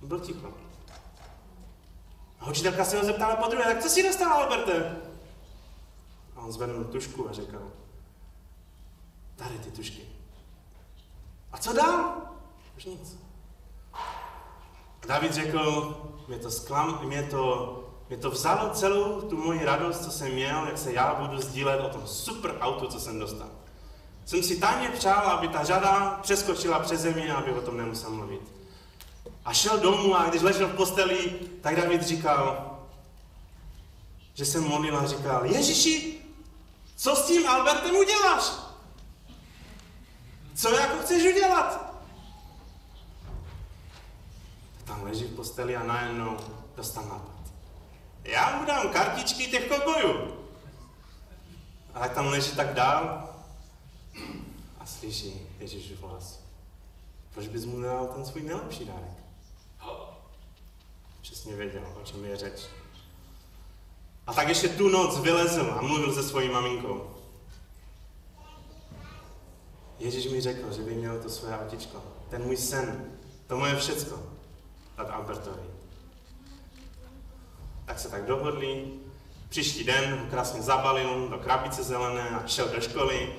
byl ticho. A učitelka se ho zeptala po druhé, tak co jsi dostal, Alberte? A on zvednul tušku a řekl, tady ty tušky. A co dál? Už nic. David řekl, mě to sklam, mě to, mě to vzalo celou tu moji radost, co jsem měl, jak se já budu sdílet o tom super autu, co jsem dostal. Jsem si tajně přál, aby ta řada přeskočila přes zemi, aby o tom nemusel mluvit. A šel domů a když ležel v posteli, tak David říkal, že se modlil a říkal, Ježíši, co s tím Albertem uděláš? Co jako chceš udělat? Tam leží v posteli a najednou dostal nápad. Já mu dám kartičky těch kobojů. A tak tam leží tak dál slyší Ježíš hlas. Proč bys mu dal ten svůj nejlepší dárek? Přesně věděl, o čem je řeč. A tak ještě tu noc vylezl a mluvil se svojí maminkou. Ježíš mi řekl, že by měl to své autičko, ten můj sen, to moje všecko, dát Albertovi. Tak se tak dohodli, příští den ho krásně zabalil do krabice zelené a šel do školy.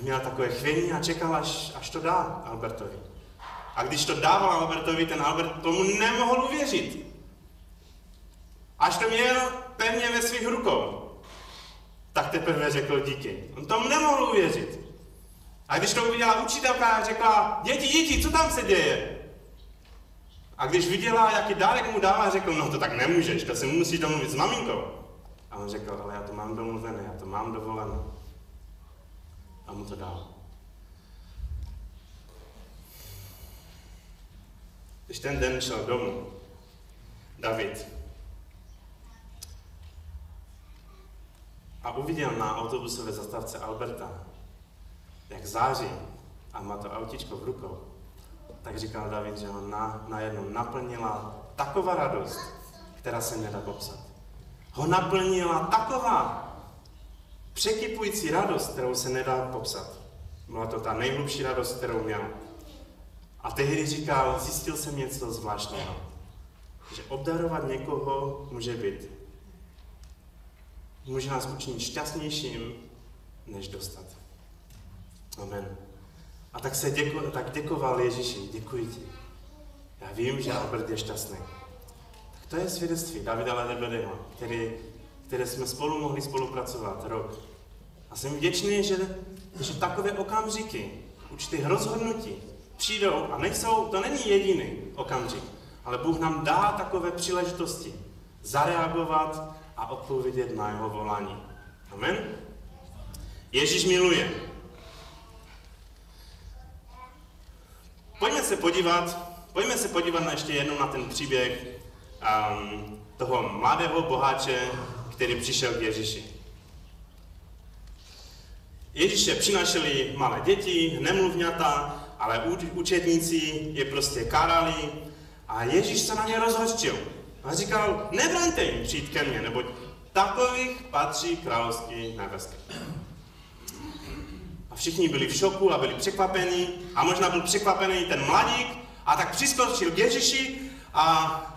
Měl takové chvění a čekal, až, až to dá Albertovi. A když to dával Albertovi, ten Albert tomu nemohl uvěřit. Až to měl pevně ve svých rukou, tak teprve řekl díky. On tomu nemohl uvěřit. A když to uviděla učitelka, řekla, děti, děti, co tam se děje? A když viděla, jaký dárek mu dává, řekl, no to tak nemůžeš, to si musíš domluvit s maminkou. A on řekl, ale já to mám domluvené, já to mám dovolené. A mu to dal. Když ten den šel domů, David a uviděl na autobusové zastávce Alberta, jak září a má to autičko v rukou, tak říkal David, že ho na, najednou naplnila taková radost, která se nedá popsat. Ho naplnila taková překypující radost, kterou se nedá popsat. Byla to ta nejhlubší radost, kterou měl. A tehdy říkal, zjistil jsem něco zvláštního. Že obdarovat někoho může být. Může nás učinit šťastnějším, než dostat. Amen. A tak se děko, tak děkoval Ježíši, děkuji ti. Já vím, že Albert je šťastný. Tak to je svědectví Davida Ledebedyho, který, které jsme spolu mohli spolupracovat rok. A jsem vděčný, že, že takové okamžiky, určitých rozhodnutí přijdou a nejsou, to není jediný okamžik, ale Bůh nám dá takové příležitosti zareagovat a odpovědět na jeho volání. Amen? Ježíš miluje. Pojďme se podívat, pojďme se podívat na ještě jednou na ten příběh um, toho mladého boháče, který přišel k Ježíši. Ježíše přinašeli malé děti, nemluvňata, ale učetníci je prostě karali a Ježíš se na ně rozhořčil. A říkal, nebraňte jim přijít ke mně, neboť takových patří království nebeské. A všichni byli v šoku a byli překvapení a možná byl překvapený ten mladík A tak přiskočil k Ježíši a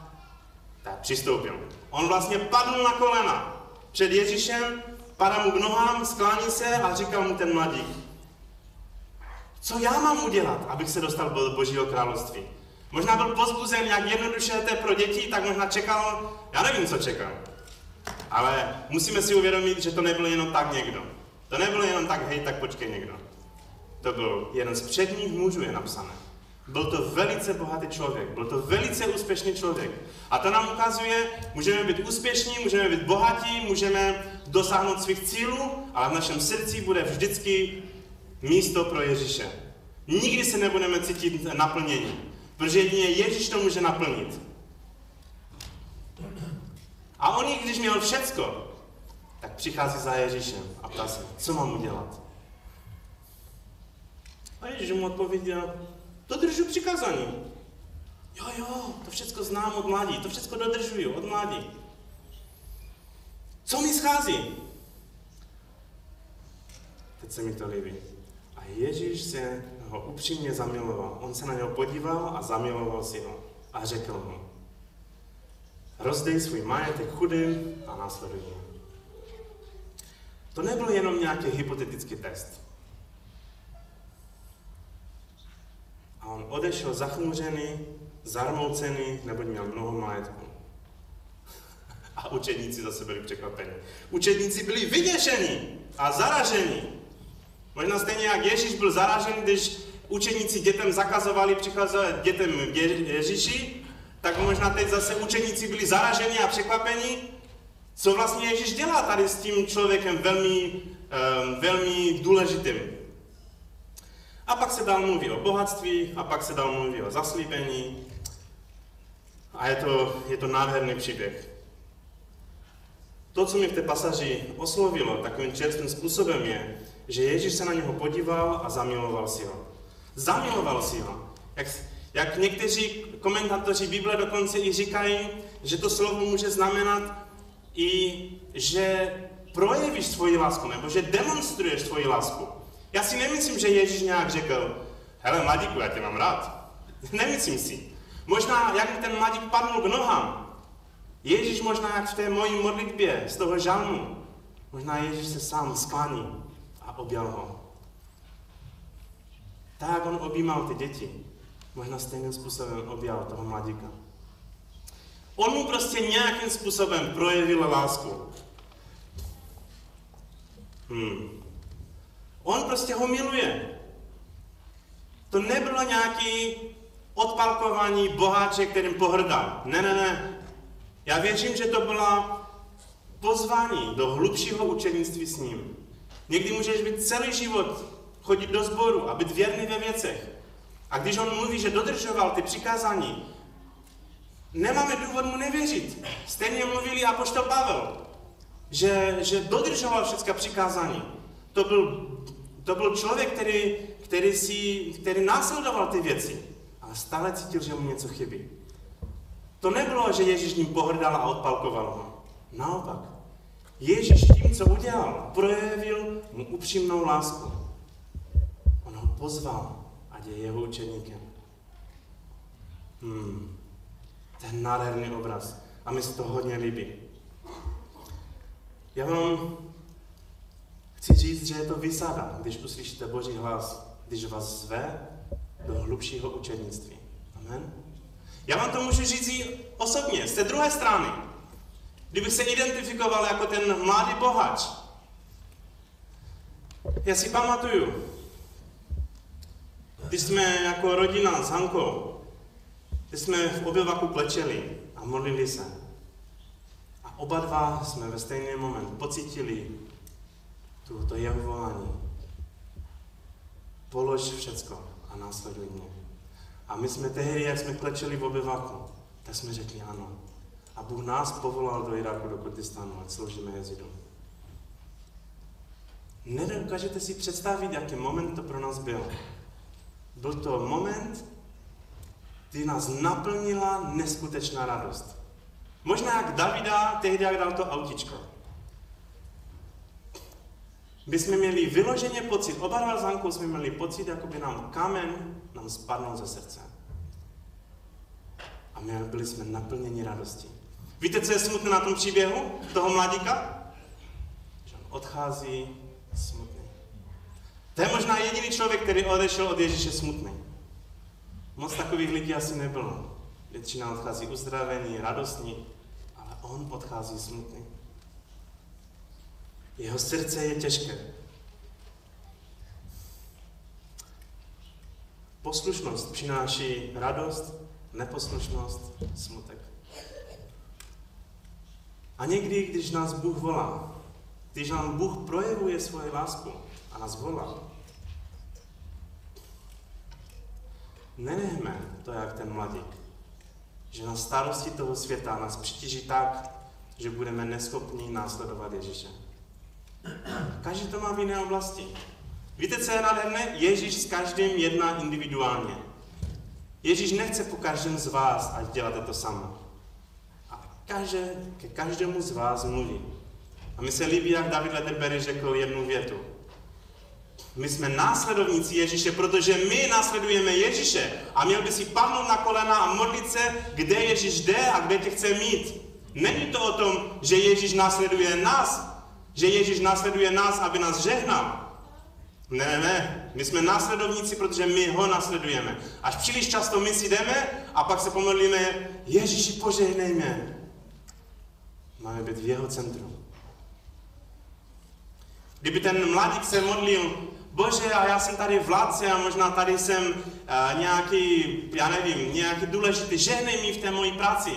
tak přistoupil. On vlastně padl na kolena před Ježíšem, padá mu k nohám, sklání se a říkal mu ten mladík, co já mám udělat, abych se dostal do Božího království? Možná byl pozbuzen, jak jednoduše to je pro děti, tak možná čekal, já nevím, co čekal. Ale musíme si uvědomit, že to nebylo jenom tak někdo. To nebylo jenom tak, hej, tak počkej někdo. To byl jeden z předních mužů, je napsané. Byl to velice bohatý člověk, byl to velice úspěšný člověk. A to nám ukazuje, můžeme být úspěšní, můžeme být bohatí, můžeme dosáhnout svých cílů, ale v našem srdci bude vždycky místo pro Ježíše. Nikdy se nebudeme cítit naplnění, protože jedině Ježíš to může naplnit. A on, když měl všecko, tak přichází za Ježíšem a ptá se, co mám udělat. A Ježíš mu odpověděl, dodržu přikázání. Jo, jo, to všechno znám od mládí, to všechno dodržuju od mládí. Co mi schází? Teď se mi to líbí. A Ježíš se ho upřímně zamiloval. On se na něho podíval a zamiloval si ho. A řekl mu, rozdej svůj majetek chudým a následuj mě. To nebyl jenom nějaký hypotetický test. A on odešel zachmuřený, zarmoucený, neboť měl mnoho majetku. <laughs> A učedníci zase byli překvapeni. Učedníci byli vyděšení a zaražení. Možná stejně jak Ježíš byl zaražen, když učeníci dětem zakazovali přicházet dětem Ježíši, tak možná teď zase učeníci byli zaraženi a překvapeni, co vlastně Ježíš dělá tady s tím člověkem velmi, um, velmi důležitým. A pak se dál mluví o bohatství, a pak se dál mluví o zaslíbení. A je to, je to nádherný příběh. To, co mě v té pasaži oslovilo takovým čerstvým způsobem je, že Ježíš se na něho podíval a zamiloval si ho. Zamiloval si ho. Jak, jak někteří komentátoři Bible dokonce i říkají, že to slovo může znamenat i, že projevíš svoji lásku, nebo že demonstruješ svoji lásku. Já si nemyslím, že Ježíš nějak řekl, hele mladíku, já tě mám rád. <laughs> nemyslím si. Možná, jak ten mladík padl k nohám. Ježíš možná jak v té mojí modlitbě z toho žalmu. Možná Ježíš se sám sklání a objal ho. Tak, jak on objímal ty děti, možná stejným způsobem objal toho mladíka. On mu prostě nějakým způsobem projevil lásku. Hmm. On prostě ho miluje. To nebylo nějaký odpalkování boháče, kterým pohrdal. Ne, ne, ne. Já věřím, že to byla pozvání do hlubšího učenictví s ním. Někdy můžeš být celý život chodit do sboru a být věrný ve věcech. A když on mluví, že dodržoval ty přikázání, nemáme důvod mu nevěřit. Stejně mluvili apoštol Pavel, že, že dodržoval všechna přikázání. To byl, to byl člověk, který, který, si, který následoval ty věci, ale stále cítil, že mu něco chybí. To nebylo, že Ježíš ním pohrdal a odpalkoval ho. Naopak. Ježíš tím, co udělal, projevil mu upřímnou lásku. On ho pozval, ať je jeho učeníkem. Hmm. Ten nádherný obraz. A mi se to hodně líbí. Já vám chci říct, že je to vysada, když uslyšíte Boží hlas, když vás zve do hlubšího učednictví. Amen. Já vám to můžu říct i osobně, z té druhé strany. Kdybych se identifikoval jako ten mladý bohač. Já si pamatuju, když jsme jako rodina s Hankou, když jsme v obyvaku klečeli a modlili se. A oba dva jsme ve stejný moment pocítili to jeho volání. Polož všecko a následuj mě. A my jsme tehdy, jak jsme klečeli v obyvaku, tak jsme řekli ano. A Bůh nás povolal do Iráku, do Kurdistánu, ať sloužíme jezidům. Nedokážete si představit, jaký moment to pro nás byl. Byl to moment, kdy nás naplnila neskutečná radost. Možná jak Davida, tehdy jak dal to autičko. My jsme měli vyloženě pocit, oba dva s jsme měli pocit, jako by nám kamen nám spadnul ze srdce. my byli jsme naplněni radosti. Víte, co je smutné na tom příběhu toho mladíka? Že on odchází smutný. To je možná jediný člověk, který odešel od Ježíše smutný. Moc takových lidí asi nebylo. Většina odchází uzdravený, radostní, ale on odchází smutný. Jeho srdce je těžké. Poslušnost přináší radost, neposlušnost, smutek. A někdy, když nás Bůh volá, když nám Bůh projevuje svoji lásku a nás volá, nenechme to jak ten mladík, že na starosti toho světa nás přitíží tak, že budeme neschopní následovat Ježíše. Každý to má v jiné oblasti. Víte, co je nádherné? Ježíš s každým jedná individuálně. Ježíš nechce po každém z vás, ať děláte to samo. A každé, ke každému z vás mluví. A mi se líbí, jak David Lederberry řekl jednu větu. My jsme následovníci Ježíše, protože my následujeme Ježíše. A měl by si padnout na kolena a modlit se, kde Ježíš jde a kde tě chce mít. Není to o tom, že Ježíš následuje nás, že Ježíš následuje nás, aby nás žehnal. Ne, ne. My jsme následovníci, protože my ho následujeme. Až příliš často my si jdeme a pak se pomodlíme, Ježíši, požehnej mě. Máme být v jeho centru. Kdyby ten mladík se modlil, Bože, a já jsem tady vládce a možná tady jsem uh, nějaký, já nevím, nějaký důležitý, žehnej mi v té mojí práci.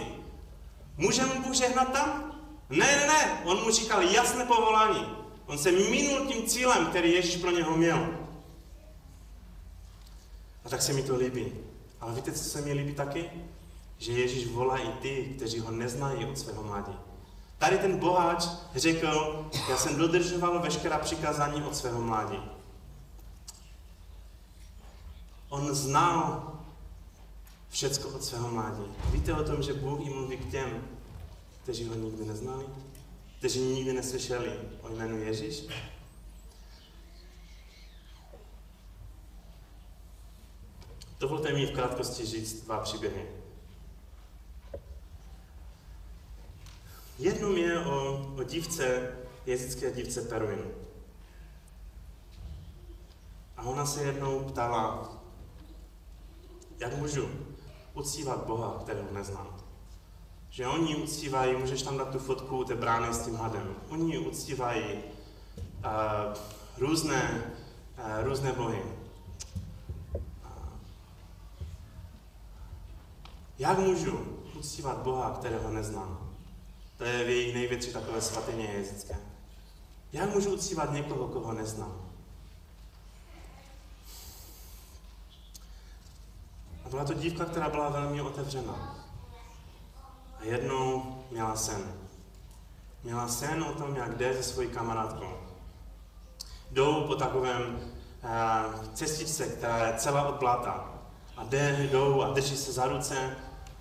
Může mu Bůh žehnat tam? Ne, ne, ne. On mu říkal jasné povolání. On se minul tím cílem, který Ježíš pro něho měl. A tak se mi to líbí. Ale víte, co se mi líbí taky? Že Ježíš volá i ty, kteří ho neznají od svého mládí. Tady ten boháč řekl, já jsem dodržoval veškerá přikázání od svého mládí. On znal všecko od svého mládí. Víte o tom, že Bůh jim mluví k těm, kteří ho nikdy neznali? kteří nikdy neslyšeli o jménu Ježíš? Dovolte mi v krátkosti říct dva příběhy. Jednou je o, o dívce, jezické dívce Peruin. A ona se jednou ptala, jak můžu uctívat Boha, kterého neznám. Že oni uctívají, můžeš tam dát tu fotku té brány s tím hadem, oni uctívají uh, různé, uh, různé bohy. Uh, jak můžu uctívat Boha, kterého neznám? To je v jejich největší takové svatyně jezické. Jak můžu uctívat někoho, koho neznám? A byla to dívka, která byla velmi otevřená. A jednou měla sen. Měla sen o tom, jak jde se svojí kamarádkou. Jdou po takovém uh, cestičce, která je celá od bláta. A jde, jdou a drží se za ruce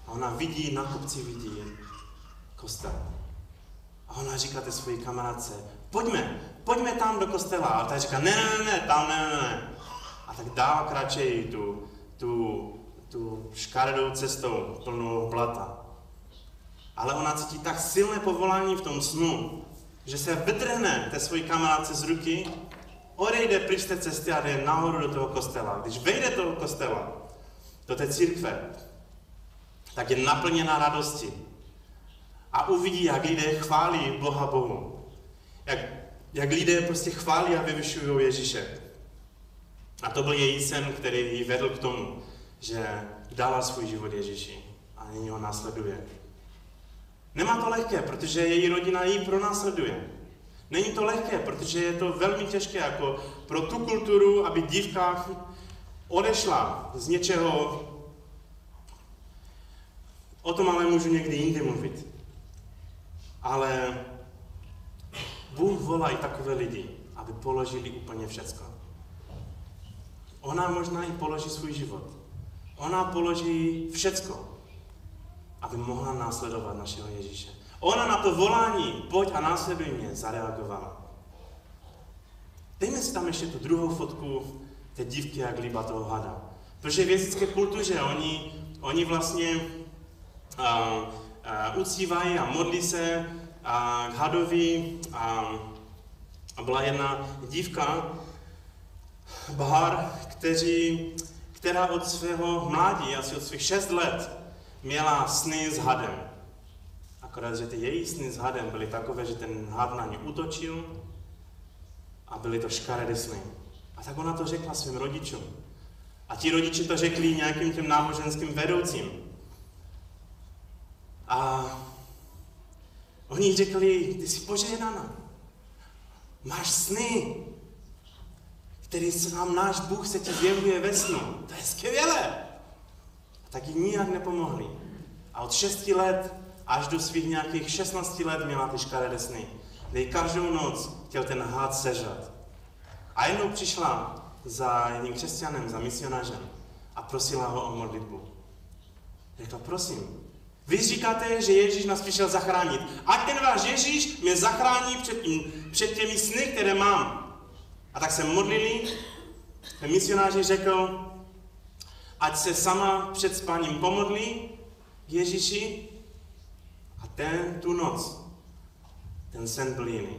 a ona vidí, na kopci vidí kostel. A ona říká té svojí kamarádce, pojďme, pojďme tam do kostela. A ta říká, ne, ne, ne, tam ne, ne, ne. A tak dál kratčejí tu, tu, tu škaredou cestou plnou blata ale ona cítí tak silné povolání v tom snu, že se vytrhne té svojí kamarádce z ruky, odejde pryč té cesty a jde nahoru do toho kostela. Když vejde do toho kostela, do té církve, tak je naplněná radosti. A uvidí, jak lidé chválí Boha Bohu. Jak, jak lidé prostě chválí a vyvyšují Ježíše. A to byl její sen, který ji vedl k tomu, že dala svůj život Ježíši a nyní ho následuje. Nemá to lehké, protože její rodina ji pronásleduje. Není to lehké, protože je to velmi těžké jako pro tu kulturu, aby dívka odešla z něčeho. O tom ale můžu někdy jindy mluvit. Ale Bůh volá i takové lidi, aby položili úplně všecko. Ona možná i položí svůj život. Ona položí všecko, aby mohla následovat našeho Ježíše. Ona na to volání, pojď a následuj mě, zareagovala. Dejme si tam ještě tu druhou fotku té dívky, jak líba toho hada. Protože v jezické kultuře oni, oni vlastně a, a, uctívají a modlí se a, k hadovi a, a byla jedna dívka, Bahar, kteří, která od svého mládí, asi od svých šest let, měla sny s hadem. Akorát, že ty její sny s hadem byly takové, že ten had na ně útočil a byly to škaredé sny. A tak ona to řekla svým rodičům. A ti rodiče to řekli nějakým těm náboženským vedoucím. A oni řekli, ty jsi požehnaná. Máš sny, který se nám náš Bůh se ti zjevuje ve snu. To je skvělé. Tak jí nijak nepomohli. A od 6 let až do svých nějakých 16 let měla ty škaredé sny. Kde každou noc chtěl ten hád sežrat. A jednou přišla za jedním křesťanem, za misionářem a prosila ho o modlitbu. Řekla, prosím, vy říkáte, že Ježíš nás přišel zachránit. A ten váš Ježíš mě zachrání před, tím, před těmi sny, které mám. A tak se modlili. Ten misionář řekl, ať se sama před spáním pomodlí Ježíši a ten tu noc, ten sen byl jiný.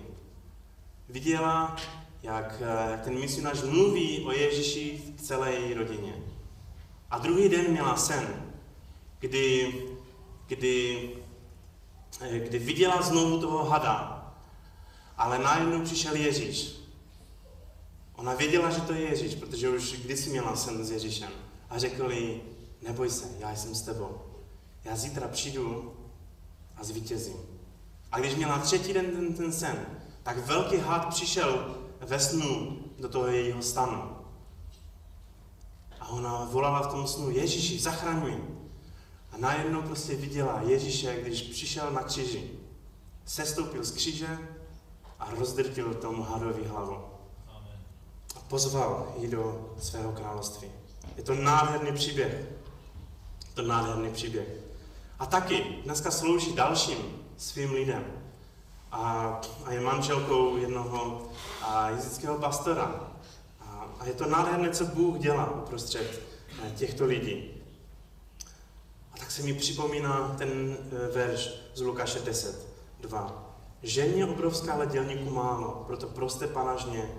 Viděla, jak, jak ten misionář mluví o Ježíši v celé její rodině. A druhý den měla sen, kdy, kdy, kdy viděla znovu toho hada, ale najednou přišel Ježíš. Ona věděla, že to je Ježíš, protože už kdysi měla sen s Ježíšem. A řekl jí, neboj se, já jsem s tebou. Já zítra přijdu a zvítězím. A když měla třetí den ten, ten sen, tak velký had přišel ve snu do toho jejího stanu. A ona volala v tom snu, Ježíši, zachraňuj. A najednou prostě viděla Ježíše, když přišel na kříži. Sestoupil z kříže a rozdrtil tomu hadovi hlavu. A pozval ji do svého království. Je to nádherný příběh. Je to nádherný příběh. A taky dneska slouží dalším svým lidem. A, a je manželkou jednoho a, jezického pastora. A, a je to nádherné, co Bůh dělá uprostřed eh, těchto lidí. A tak se mi připomíná ten eh, verš z Lukáše 10, 2. Ženě obrovská, ale dělníků málo, proto proste panažně,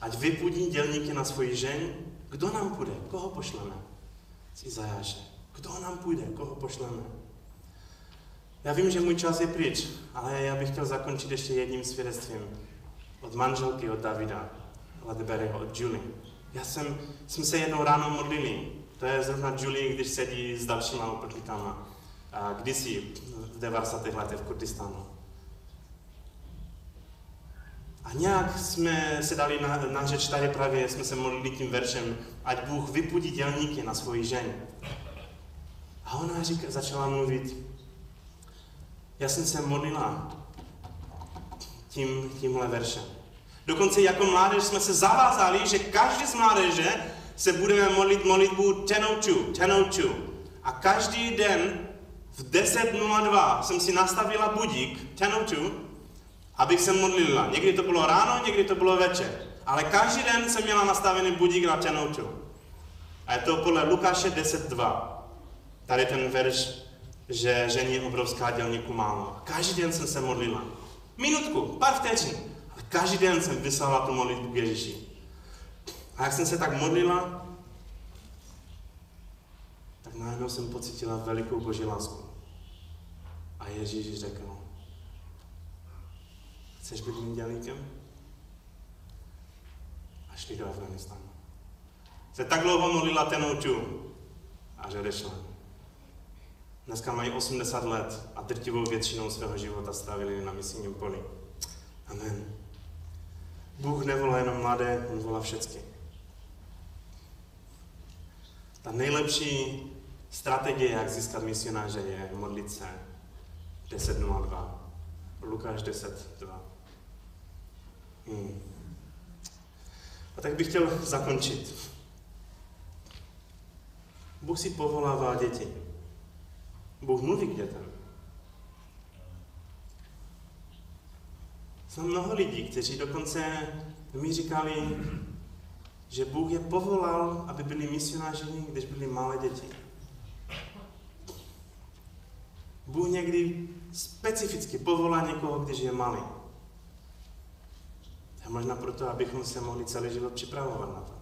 ať vypudí dělníky na svoji žeň, kdo nám půjde, koho pošleme? Z Izajáše. Kdo nám půjde, koho pošleme? Já vím, že můj čas je pryč, ale já bych chtěl zakončit ještě jedním svědectvím od manželky, od Davida, Ladeberyho, od Julie. Já jsem, jsme se jednou ráno modlili. To je zrovna Julie, když sedí s dalšíma uprchlíkama. Kdysi v 90. letech v Kurdistánu. A nějak jsme se dali na, na řeč tady právě, jsme se modlili tím veršem, ať Bůh vypudí dělníky na svoji žen. A ona říká, začala mluvit, já jsem se modlila tím, tímhle veršem. Dokonce jako mládež jsme se zavázali, že každý z mládeže se budeme modlit modlitbu 10.02, 10.02. A každý den v 10.02 jsem si nastavila budík 10.02, abych se modlila. Někdy to bylo ráno, někdy to bylo večer. Ale každý den jsem měla nastavený budík na 10.02. A je to podle Lukáše 10.2. Tady ten verš, že žení obrovská dělníku málo. Každý den jsem se modlila. Minutku, pár vteřin. Ale každý den jsem vyslala tu modlitbu k Ježíši. A jak jsem se tak modlila, tak najednou jsem pocítila velikou boží lásku. A Ježíš řekl, chceš být mým dělníkem? A šli do Afganistánu. Se tak dlouho modlila tenouču a že odešla. Dneska mají 80 let a drtivou většinou svého života strávili na misijním poli. Amen. Bůh nevolá jenom mladé, on volá všechny. Ta nejlepší strategie, jak získat misionáře, je modlit se 10.02. Lukáš 10.2. Hmm. A tak bych chtěl zakončit. Bůh si povolává děti. Bůh mluví k dětem. Jsou mnoho lidí, kteří dokonce mi říkali, že Bůh je povolal, aby byli misionáři, když byli malé děti. Bůh někdy specificky povolá někoho, když je malý. A možná proto, abychom se mohli celý život připravovat na to.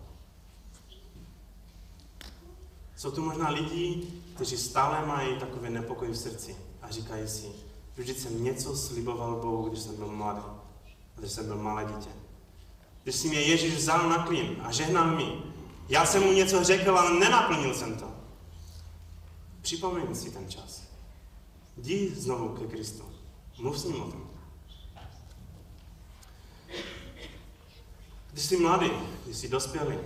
Jsou tu možná lidi, kteří stále mají takový nepokoj v srdci a říkají si, vždyť jsem něco sliboval Bohu, když jsem byl mladý, když jsem byl malé dítě. Když si mě Ježíš vzal na klín a žehnal mi, já jsem mu něco řekl, ale nenaplnil jsem to. Připomeň si ten čas. Jdi znovu ke Kristu. Mluv s ním o tom. Když jsi mladý, když jsi dospělý,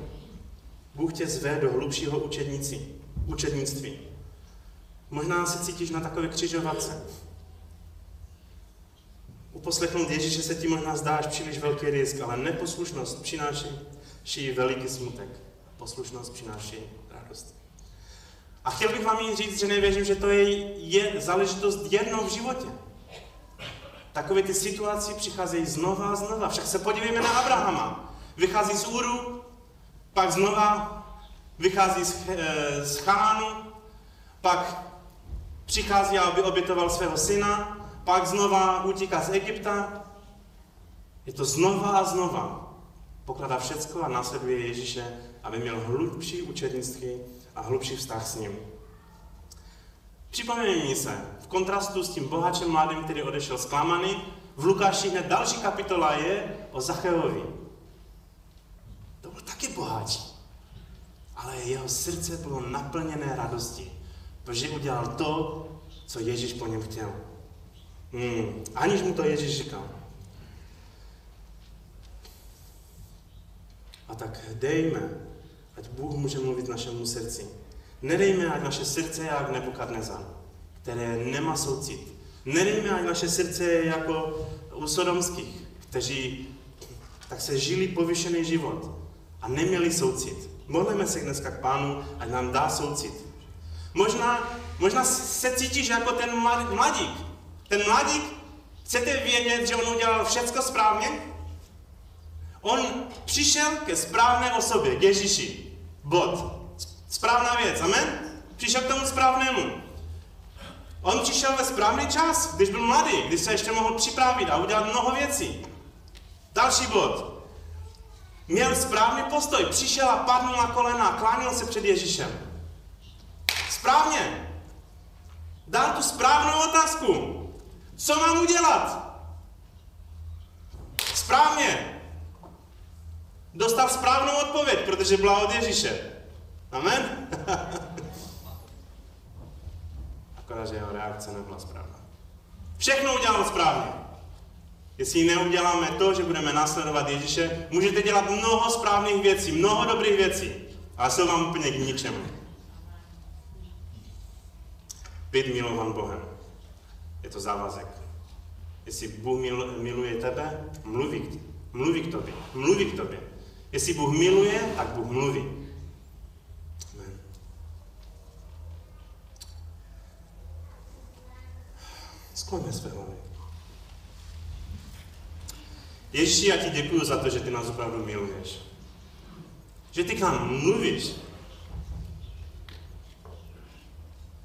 Bůh tě zve do hlubšího učednici, učednictví. Možná se cítíš na takové křižovatce. Uposlechnout Ježíše se ti možná zdáš příliš velký risk, ale neposlušnost přináší veliký smutek. Poslušnost přináší radost. A chtěl bych vám říct, že nevěřím, že to je, je záležitost jednou v životě. Takové ty situace přicházejí znova a znova. Však se podívejme na Abrahama. Vychází z Uru, pak znova vychází z, e, z Chanánu, pak přichází, aby obětoval svého syna, pak znova utíká z Egypta. Je to znova a znova. Pokládá všecko a následuje Ježíše, aby měl hlubší učednictví a hlubší vztah s ním. Připomeňme se, v kontrastu s tím bohačem mladým, který odešel zklamaný, v Lukáši hned další kapitola je o Zacheovi. To byl taky boháč, ale jeho srdce bylo naplněné radosti, protože udělal to, co Ježíš po něm chtěl. Hmm. Aniž mu to Ježíš říkal. A tak dejme, ať Bůh může mluvit našemu srdci. Nedejme, ať naše srdce je jak Nebukadnezar, které nemá soucit. Nedejme, ať naše srdce je jako u sodomských, kteří tak se žili povyšený život a neměli soucit. Modlíme se dneska k Pánu, ať nám dá soucit. Možná, možná se cítíš jako ten mladík. Ten mladík, chcete vědět, že on udělal všecko správně? On přišel ke správné osobě, k Ježíši. Bod. Správná věc, amen? Přišel k tomu správnému. On přišel ve správný čas, když byl mladý, když se ještě mohl připravit a udělat mnoho věcí. Další bod. Měl správný postoj, přišel a padl na kolena a klánil se před Ježíšem. Správně. Dal tu správnou otázku. Co mám udělat? Správně. Dostal správnou odpověď, protože byla od Ježíše. Amen? <laughs> Akorát, že jeho reakce nebyla správná. Všechno udělal správně. Jestli neuděláme to, že budeme následovat Ježíše, můžete dělat mnoho správných věcí, mnoho dobrých věcí, ale jsou vám úplně k ničemu. Být milovan Bohem. Je to závazek. Jestli Bůh mil, miluje tebe, mluví k, mluví k tobě. Mluví k tobě. Jestli Bůh miluje, tak Bůh mluví. Amen. Skloňme své hlavy. Ježíši, já ti děkuji za to, že ty nás opravdu miluješ. Že ty k nám mluvíš.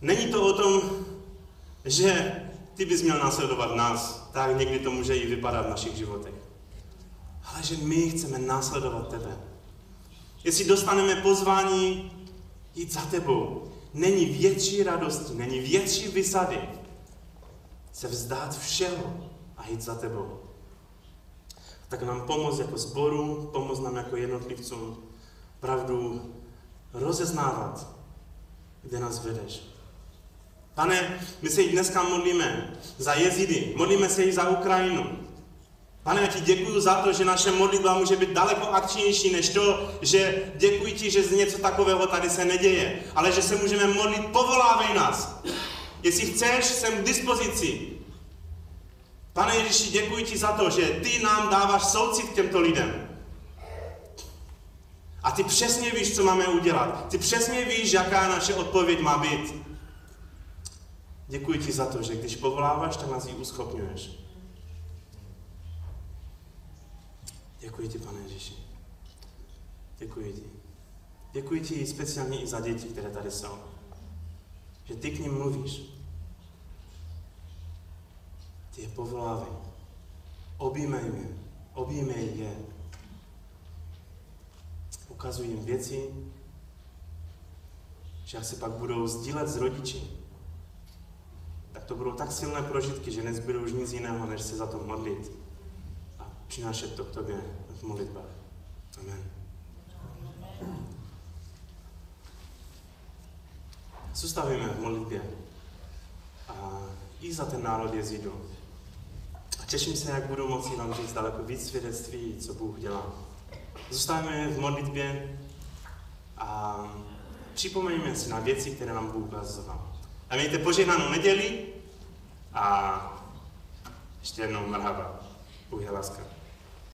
Není to o tom, že ty bys měl následovat nás, tak někdy to může i vypadat v našich životech. Ale že my chceme následovat tebe. Jestli dostaneme pozvání jít za tebou, není větší radosti, není větší vysady se vzdát všeho a jít za tebou tak nám pomoz jako sboru, pomoz nám jako jednotlivcům pravdu rozeznávat, kde nás vedeš. Pane, my se i dneska modlíme za jezidy, modlíme se i za Ukrajinu. Pane, já ti děkuji za to, že naše modlitba může být daleko akčnější než to, že děkuji ti, že z něco takového tady se neděje, ale že se můžeme modlit, povolávej nás. Jestli chceš, jsem k dispozici. Pane Ježíši, děkuji ti za to, že ty nám dáváš soucit k těmto lidem. A ty přesně víš, co máme udělat. Ty přesně víš, jaká naše odpověď má být. Děkuji ti za to, že když povoláváš, tak nás ji uschopňuješ. Děkuji ti, pane Ježíši. Děkuji ti. Děkuji ti speciálně i za děti, které tady jsou. Že ty k ním mluvíš. Je povolávej. Objímej je. Objímej je. Ukazuj jim věci, že se pak budou sdílet s rodiči, tak to budou tak silné prožitky, že nezbydou už nic jiného, než se za to modlit a přinášet to k tobě v modlitbách. Amen. Zůstavíme v modlitbě a i za ten národ jezidu. Těším se, jak budu moci vám říct daleko víc svědectví, co Bůh dělá. Zůstaneme v modlitbě a připomeňme si na věci, které nám Bůh ukazoval. A mějte požehnanou neděli a ještě jednou marhaba. Bůh je láska.